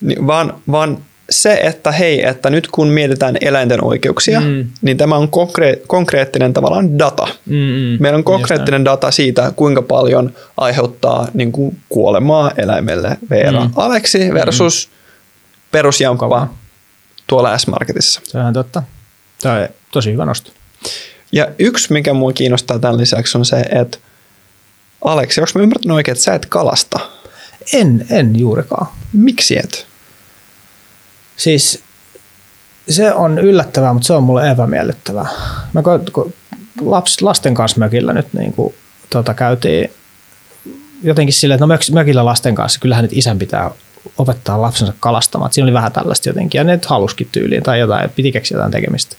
niin, vaan, vaan se, että hei, että nyt kun mietitään eläinten oikeuksia, mm. niin tämä on konkre- konkreettinen tavallaan data. Mm-mm. Meillä on konkreettinen data siitä, kuinka paljon aiheuttaa niin kuin kuolemaa eläimelle Veera mm. Aleksi versus mm. perusjamppa Kova. tuolla S-Marketissa. Se on totta. Tämä on tosi hyvä nosto. Ja yksi, mikä mua kiinnostaa tämän lisäksi on se, että Aleksi, onko mä ymmärtänyt oikein, että sä et kalasta? En, en juurikaan. Miksi et? Siis se on yllättävää, mutta se on mulle epämiellyttävää. Mä ko, laps, lasten kanssa mökillä nyt niin kuin, tota, käytiin jotenkin silleen, että no mök, mökillä lasten kanssa, kyllähän nyt isän pitää opettaa lapsensa kalastamaan. Siinä oli vähän tällaista jotenkin, ja ne nyt haluskin tyyliin tai jotain, piti keksiä jotain tekemistä.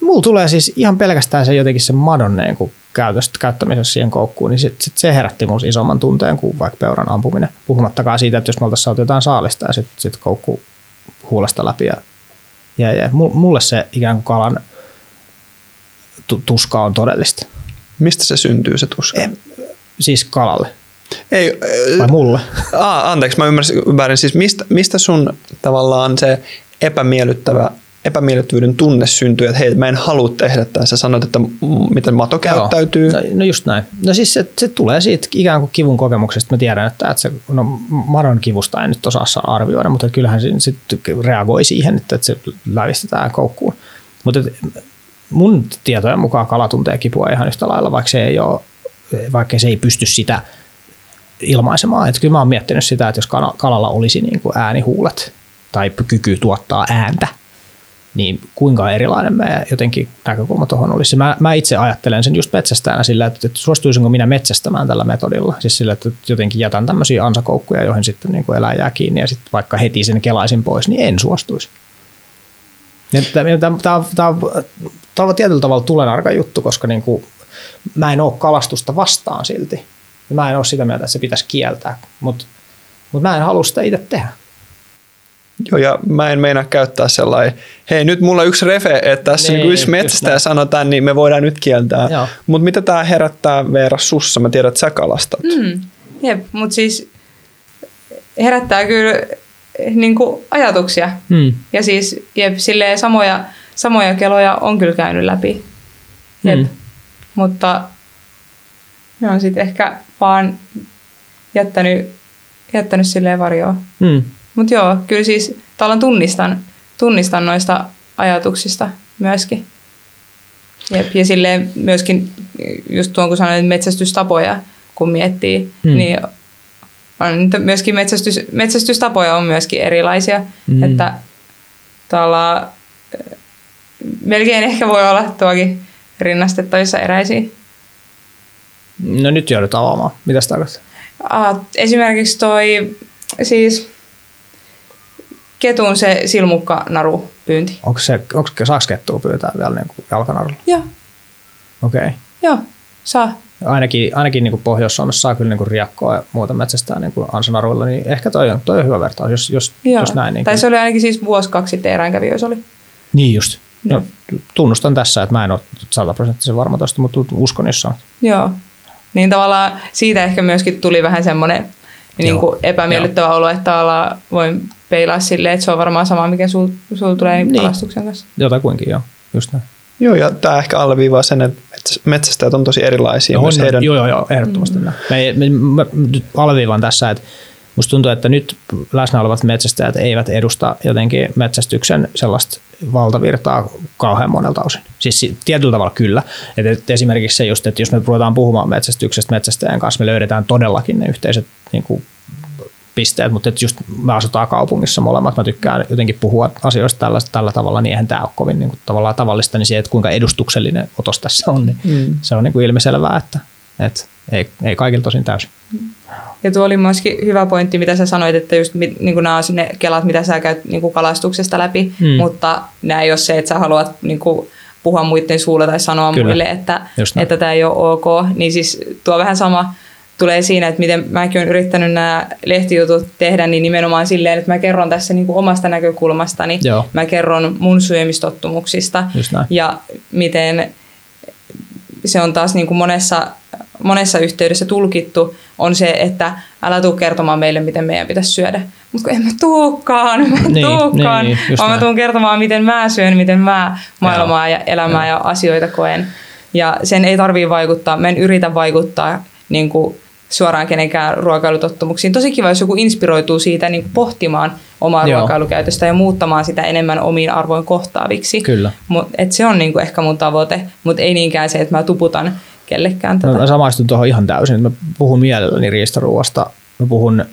Mulla tulee siis ihan pelkästään se jotenkin se madon niin kuin käytöstä, käyttämisessä siihen koukkuun, niin sit, sit se herätti mun isomman tunteen kuin vaikka peuran ampuminen. Puhumattakaan siitä, että jos me oltaisiin saatu jotain saalista ja sitten sit koukku huulesta läpi ja ja, ja mulle se ikään kuin kalan tu- tuska on todellista. Mistä se syntyy se tuska? En, siis kalalle. Ei, Vai mulle? Aa, anteeksi, mä ymmärsin väärin. Siis mistä, mistä sun tavallaan se epämiellyttävä, epämiellyttävyyden tunne syntyy, että hei, mä en halua tehdä tätä. Sä sanoit, että miten mato käyttäytyy. No, no just näin. No siis se, se tulee siitä ikään kuin kivun kokemuksesta. Mä tiedän, että, että se, no madon kivusta en nyt osaa saa arvioida, mutta kyllähän se sitten reagoi siihen, että, että se lävistetään koukkuun. Mutta mun tietojen mukaan kala tuntee kipua ihan yhtä lailla, vaikka se ei, ole, vaikka se ei pysty sitä ilmaisemaan. Että kyllä mä oon miettinyt sitä, että jos kalalla olisi niin kuin äänihuulet tai kyky tuottaa ääntä, niin kuinka erilainen meidän jotenkin näkökulma tuohon olisi. Mä, mä itse ajattelen sen just metsästäjänä sillä, että, että suostuisinko minä metsästämään tällä metodilla. Siis sillä, että jotenkin jätän tämmöisiä ansakoukkuja, joihin sitten niin kuin eläin jää kiinni ja sitten vaikka heti sen kelaisin pois, niin en suostuisi. Tämä on tietyllä tavalla tulenarka juttu, koska niin kuin, mä en ole kalastusta vastaan silti. Mä en ole sitä mieltä, että se pitäisi kieltää, mutta, mutta mä en halua sitä itse tehdä. Joo, ja mä en meinaa käyttää sellainen, hei nyt mulla on yksi refe, että tässä Niin, niin, yksi metsästäjä näin. sanotaan, niin me voidaan nyt kieltää. Mutta mitä tämä herättää Veera sussa? Mä tiedän, että sä kalastat. Mm, jep, mutta siis herättää kyllä niin kuin ajatuksia. Hmm. Ja siis jep, silleen samoja, samoja keloja on kyllä käynyt läpi. Jep. Mm. Mutta ne on sitten ehkä vaan jättänyt, jättänyt silleen varjoon. Hmm. Mutta joo, kyllä siis tavallaan tunnistan, tunnistan noista ajatuksista myöskin. Jep, ja silleen myöskin just tuon, kun sanoin, että metsästystapoja, kun miettii, Hmm. niin on myöskin metsästys, metsästystapoja on myöskin erilaisia. Hmm. Että eh, melkein ehkä voi olla tuokin rinnastettavissa eräisiin. No nyt joudut avaamaan. Mitä se tarkoittaa? Ah, esimerkiksi toi siis ketun se silmukkanaru pyynti. Onko se, onko, saako kettua pyytää vielä niin kuin jalkanarulla? Joo, Okei. Okay. joo, saa. Ainakin, ainakin niin kuin Pohjois-Suomessa saa kyllä niin kuin riakkoa ja muuta metsästää niin kuin ansanaruilla, niin ehkä toi on, toi on hyvä vertaus, jos, jos, Joo. jos näin. Niin, tai kyllä. se oli ainakin siis vuosi kaksi sitten eräänkävijöissä oli. niin just. No, tunnustan tässä, että mä en ole sataprosenttisen varma tuosta, mutta uskon, jos sanot. Joo. Niin tavallaan siitä ehkä myöskin tuli vähän semmoinen niin kuin epämiellyttävä olo, että tavallaan voin peilaa silleen, että se on varmaan sama, mikä sul, sul tulee niin. Kalastuksen kanssa. Jotakuinkin, joo. Just näin. Joo, ja tämä ehkä alleviivaa sen, että metsäs- metsästäjät on tosi erilaisia. On, myös heidän, Joo, joo, joo, ehdottomasti. Mm. Me, me, mä nyt alleviivan tässä, että musta tuntuu, että nyt läsnä olevat metsästäjät eivät edusta jotenkin metsästyksen sellaista valtavirtaa kauhean monelta osin. Siis si- tietyllä tavalla kyllä. Et, esimerkiksi se just, että jos me ruvetaan puhumaan metsästyksestä metsästäjän kanssa, me löydetään todellakin ne yhteiset niin kuin, pisteet, mutta et just me asutaan kaupungissa molemmat, mä tykkään jotenkin puhua asioista tällä, tällä tavalla, niin eihän tämä ole kovin niin kuin, tavallaan tavallista, niin se, että kuinka edustuksellinen otos tässä on, niin mm. se on niin kuin ilmiselvää, että, että ei, ei kaikilta tosin täysin. Ja tuo oli myöskin hyvä pointti, mitä sä sanoit, että just niin nämä on ne kelat, mitä sä käyt niin kalastuksesta läpi, Mm. mutta nämä ei ole se, että sä haluat niin kuin puhua muiden suulla tai sanoa Kyllä. Muille, että, että tämä ei ole ok. Niin siis tuo vähän sama, tulee siinä, että miten mäkin olen yrittänyt nämä lehtijutut tehdä, niin nimenomaan silleen, että mä kerron tässä niin kuin omasta näkökulmastani. Joo. Mä kerron mun syömistottumuksista ja miten se on taas niin kuin monessa, monessa yhteydessä tulkittu, on se, että älä tuu kertomaan meille, miten meidän pitäisi syödä. Mutta kun en mä tuukaan, mä Niin, tuukaan, niin, just vaan mä tuun kertomaan, miten mä syön, miten mä maailmaa ja elämää ja asioita koen. Ja sen ei tarvii vaikuttaa, mä en yritä vaikuttaa niin kuin suoraan kenenkään ruokailutottumuksiin. Tosi kiva, jos joku inspiroituu siitä niin kuin pohtimaan omaa Joo. ruokailukäytöstä ja muuttamaan sitä enemmän omiin arvoin kohtaaviksi. Kyllä. Mut, et se on niinku ehkä mun tavoite, mutta ei niinkään se, että mä tuputan kellekään tätä. No, mä samaistun tuohon ihan täysin. Mä puhun mielelläni riistaruuasta. Mä puhun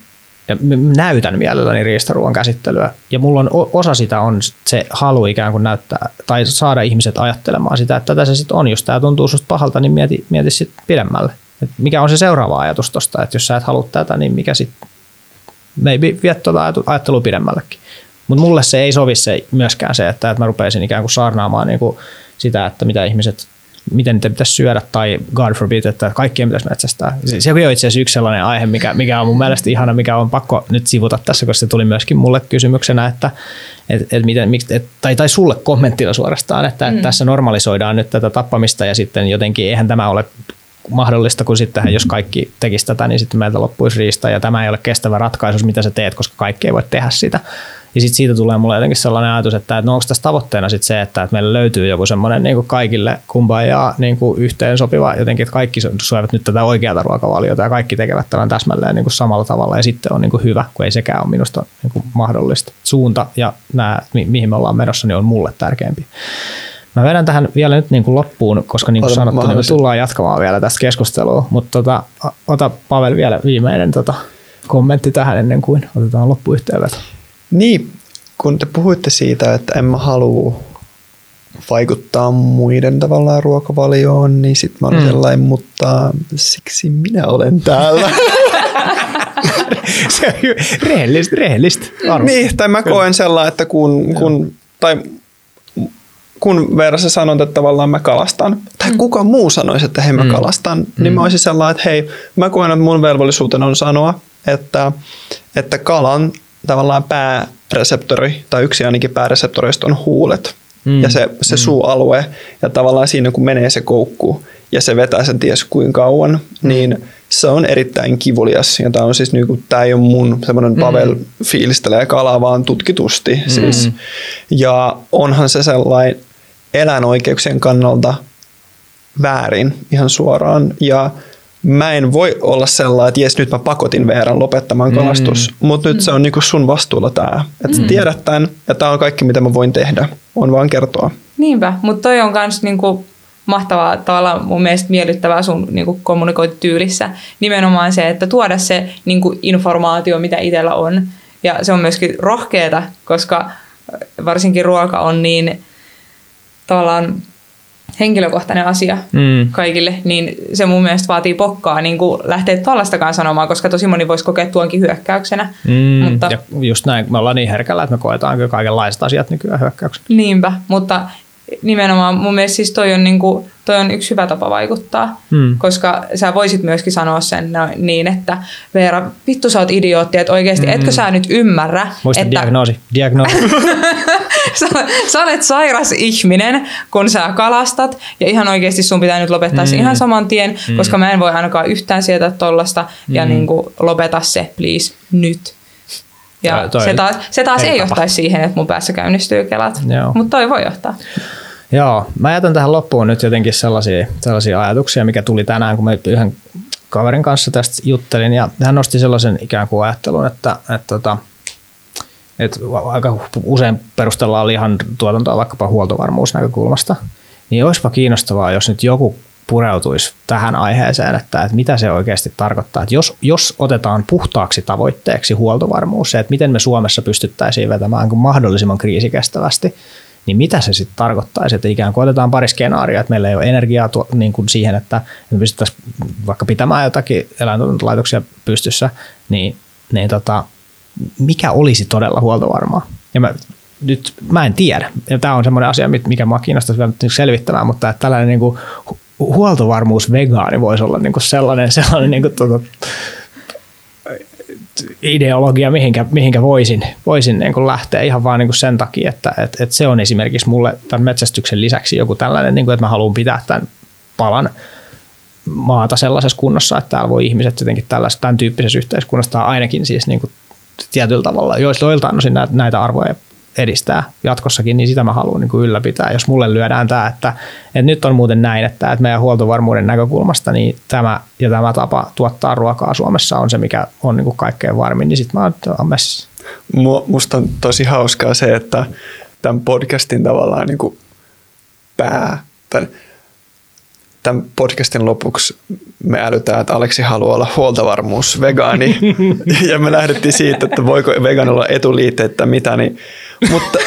ja näytän mielelläni riistaruuan käsittelyä. Ja mulla on osa sitä on se halu ikään kuin näyttää tai saada ihmiset ajattelemaan sitä, että tätä se sitten on. Jos tämä tuntuu susta pahalta, niin mieti, mieti sitten pidemmälle. Et mikä on se seuraava ajatus tosta, että jos sä et halua tätä, niin mikä sitten, maybe viet tuota ajattelua pidemmällekin. Mutta mulle se ei sovi se myöskään se, että, että mä rupeisin ikään kuin saarnaamaan niin kuin sitä, että mitä ihmiset, miten niitä pitäisi syödä tai God forbid, että kaikkien pitäisi metsästää. Se, se on itse asiassa yksi sellainen aihe, mikä, mikä on mun mielestä ihana, mikä on pakko nyt sivuta tässä, koska se tuli myöskin mulle kysymyksenä, että et, et miten, miksi, et, tai, tai sulle kommenttina suorastaan, että, mm. tässä normalisoidaan nyt tätä tappamista ja sitten jotenkin eihän tämä ole mahdollista, kun sitten jos kaikki tekisi tätä, niin sitten meiltä loppuisi riista ja tämä ei ole kestävä ratkaisu, mitä sä teet, koska kaikki ei voi tehdä sitä. Ja sitten siitä tulee mulle jotenkin sellainen ajatus, että no onko tässä tavoitteena sitten se, että, että meillä löytyy joku semmoinen niin kaikille kumbajaa niin kuin yhteen sopiva jotenkin, että kaikki syövät nyt tätä oikeata ruokavaliota ja kaikki tekevät tämän täsmälleen niin kuin samalla tavalla ja sitten on niin kuin hyvä, kun ei sekään ole minusta niin kuin mahdollista. Suunta ja nämä, mi- mihin me ollaan menossa, niin on mulle tärkeämpi. Mä vedän tähän vielä nyt niin kuin loppuun, koska niin kuin sanottu, niin me tullaan jatkamaan vielä tästä keskustelua, mutta tota, ota Pavel vielä viimeinen tota, kommentti tähän ennen kuin otetaan loppuyhteenveto. Niin, kun te puhuitte siitä, että en mä halua vaikuttaa muiden tavallaan ruokavalioon, niin sitten mä olen Mm. mm. sellainen, mutta siksi minä olen täällä. Se on rehellistä, rehellistä. niin, tai mä koen sellainen, että kun, kun tai kun Veera sä sanot, että tavallaan mä kalastan, tai kuka muu sanoisi, että hei mä Mm. kalastan, niin mä olisin sellainen, että hei, mä koen, että mun velvollisuutena on sanoa, että, että kalan tavallaan pääreseptori, tai yksi ainakin pääreseptoreista on huulet. Mm. Ja se, se suualue, ja tavallaan siinä kun menee se koukku, ja se vetää sen ties kuinka kauan, niin se on erittäin kivulias. Ja tämä on siis niinku, tää ei ole mun semmoinen Pavel fiilistelee kalaa, vaan tutkitusti. Siis. Ja onhan se sellainen eläinoikeuksien kannalta väärin ihan suoraan. Ja mä en voi olla sellainen, että jes nyt mä pakotin Veeran lopettamaan kalastus, mm. mutta nyt se on niinku sun vastuulla tämä. Että mm. tiedät tämän ja tämä on kaikki mitä mä voin tehdä. On vaan kertoa. Niinpä, mutta toi on myös niinku mahtavaa tavallaan mun mielestä miellyttävää sun niinku kommunikointityylissä. Nimenomaan se, että tuoda se niinku informaatio, mitä itsellä on. Ja se on myöskin rohkeeta, koska varsinkin ruoka on niin tavallaan henkilökohtainen asia Mm. kaikille, niin se mun mielestä vaatii pokkaa niin kuin lähteä tuollaistakaan sanomaan, koska tosi moni voisi kokea tuonkin hyökkäyksenä. Mm, Mutta ja just näin, me ollaan niin herkällä, että me koetaan kyllä kaikenlaiset asiat nykyään hyökkäyksen. Niinpä, mutta nimenomaan mun mielestä siis toi on, niinku, toi on yksi hyvä tapa vaikuttaa, Hmm. koska sä voisit myöskin sanoa sen no, niin, että Veera, vittu sä oot idiootti, että oikeasti etkö sä nyt ymmärrä, Muista että diagnoosi. diagnoosi. sä, sä olet sairas ihminen, kun sä kalastat ja ihan oikeasti sun pitää nyt lopettaa se Mm. ihan saman tien, koska mä en voi ainakaan yhtään sieltä tollasta ja Mm. niinku lopeta se, please, nyt. Ja Toi- toi se taas, se taas ei johtaisi siihen, että mun päässä käynnistyy kelat, mutta toi voi johtaa. Joo, mä jätän tähän loppuun nyt jotenkin sellaisia, sellaisia ajatuksia, mikä tuli tänään, kun mä yhden kaverin kanssa tästä juttelin, ja hän nosti sellaisen ikään kuin ajattelun, että, että, että, että aika usein perustellaan lihan tuotantoa vaikkapa huoltovarmuusnäkökulmasta, niin olisipa kiinnostavaa, jos nyt joku pureutuisi tähän aiheeseen, että, että mitä se oikeasti tarkoittaa. Että jos, jos otetaan puhtaaksi tavoitteeksi huoltovarmuus, se, että miten me Suomessa pystyttäisiin vetämään mahdollisimman kriisikestävästi, niin mitä se sitten tarkoittaisi, että ikään kuin otetaan pari skenaarioa, että meillä ei ole energiaa tuo, niin kuin siihen, että me pystyttäisiin vaikka pitämään jotakin eläintuotantolaitoksia pystyssä, niin, niin tota, mikä olisi todella huoltovarmaa? Ja mä, nyt mä en tiedä. Ja tämä on semmoinen asia, mikä mua kiinnostaisi selvittämään, mutta että tällainen niin kuin voisi olla niin kuin sellainen, sellainen niin kuin, tuota, ideologia, mihinkä, mihinkä voisin, voisin niin kuin lähteä ihan vaan niin kuin sen takia, että, että, että se on esimerkiksi mulle tämän metsästyksen lisäksi joku tällainen, niin kuin, että mä haluan pitää tämän palan maata sellaisessa kunnossa, että täällä voi ihmiset jotenkin tällaisessa, tämän tyyppisessä yhteiskunnassa tai ainakin siis niin kuin tietyllä tavalla joiltain osin näitä, näitä arvoja edistää jatkossakin, niin sitä mä haluan niin kuin ylläpitää. Jos mulle lyödään tämä, että, että nyt on muuten näin, että, että meidän huoltovarmuuden näkökulmasta niin tämä ja tämä tapa tuottaa ruokaa Suomessa on se, mikä on niin kuin kaikkein varmin, niin sitten mä oon messissä. Musta on tosi hauskaa se, että tämän podcastin tavallaan niin kuin pää, tämän, tämän podcastin lopuksi me älytään, että Aleksi haluaa olla huoltovarmuus vegaani. ja me lähdettiin siitä, että voiko vegaanilla olla etuliitteitä mitä, niin mutta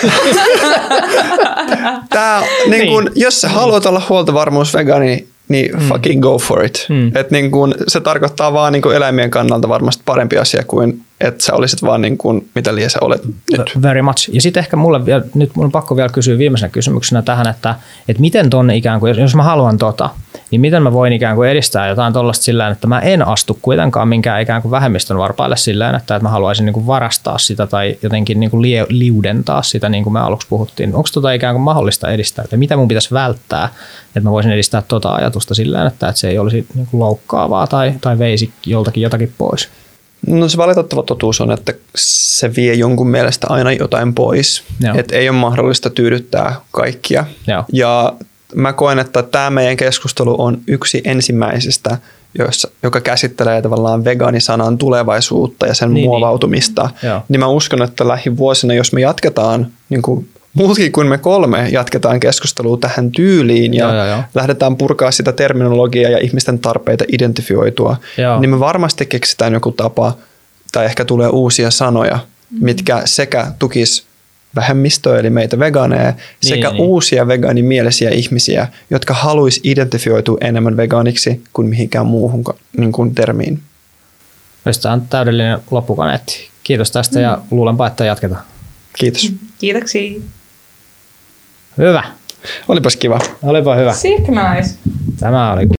tää, niin kun, niin. jos sä haluat olla huoltovarmuusvegaani, niin mm. fucking go for it. Mm. Et niin kun, se tarkoittaa vaan niin kun eläimien kannalta varmasti parempi asia kuin että sä olisit vaan niin kuin, mitä liian sä olet nyt. Very much. Ja sitten ehkä mulle vielä, nyt mun on pakko vielä kysyä viimeisenä kysymyksenä tähän, että, että miten tonne ikään kuin, jos mä haluan tota, niin miten mä voin ikään kuin edistää jotain tuollaista sillä että mä en astu kuitenkaan minkään ikään kuin vähemmistön varpaille sillä että, että mä haluaisin niin kuin varastaa sitä tai jotenkin niin kuin liudentaa sitä, niin kuin me aluksi puhuttiin. Onko tota ikään kuin mahdollista edistää, että mitä mun pitäisi välttää, että mä voisin edistää tota ajatusta sillä että, että se ei olisi niin kuin loukkaavaa tai, tai veisi joltakin jotakin pois? No se valitettava totuus on, että se vie jonkun mielestä aina jotain pois. Että ei ole mahdollista tyydyttää kaikkia. Joo. Ja mä koen, että tämä meidän keskustelu on yksi ensimmäisistä, joissa, joka käsittelee tavallaan vegaanisanan tulevaisuutta ja sen niin, niin. muovautumista. Niin, niin mä uskon, että lähivuosina, jos me jatketaan niin kuin muutkin kuin me kolme jatketaan keskustelua tähän tyyliin ja, ja, ja. lähdetään purkaa sitä terminologiaa ja ihmisten tarpeita identifioitua, ja. niin me varmasti keksitään joku tapa tai ehkä tulee uusia sanoja, mitkä sekä tukis vähemmistöä, eli meitä vegaaneja, niin, sekä niin. uusia vegaanimielisiä ihmisiä, jotka haluaisi identifioitua enemmän vegaaniksi kuin mihinkään muuhun niin kuin termiin. Tämä on täydellinen loppukaneetti. Kiitos tästä mm. ja luulenpa, että jatketaan. Kiitos. Kiitoksia. Hyvä. Olipas kiva. Olipa hyvä. Sick nice. Tämä oli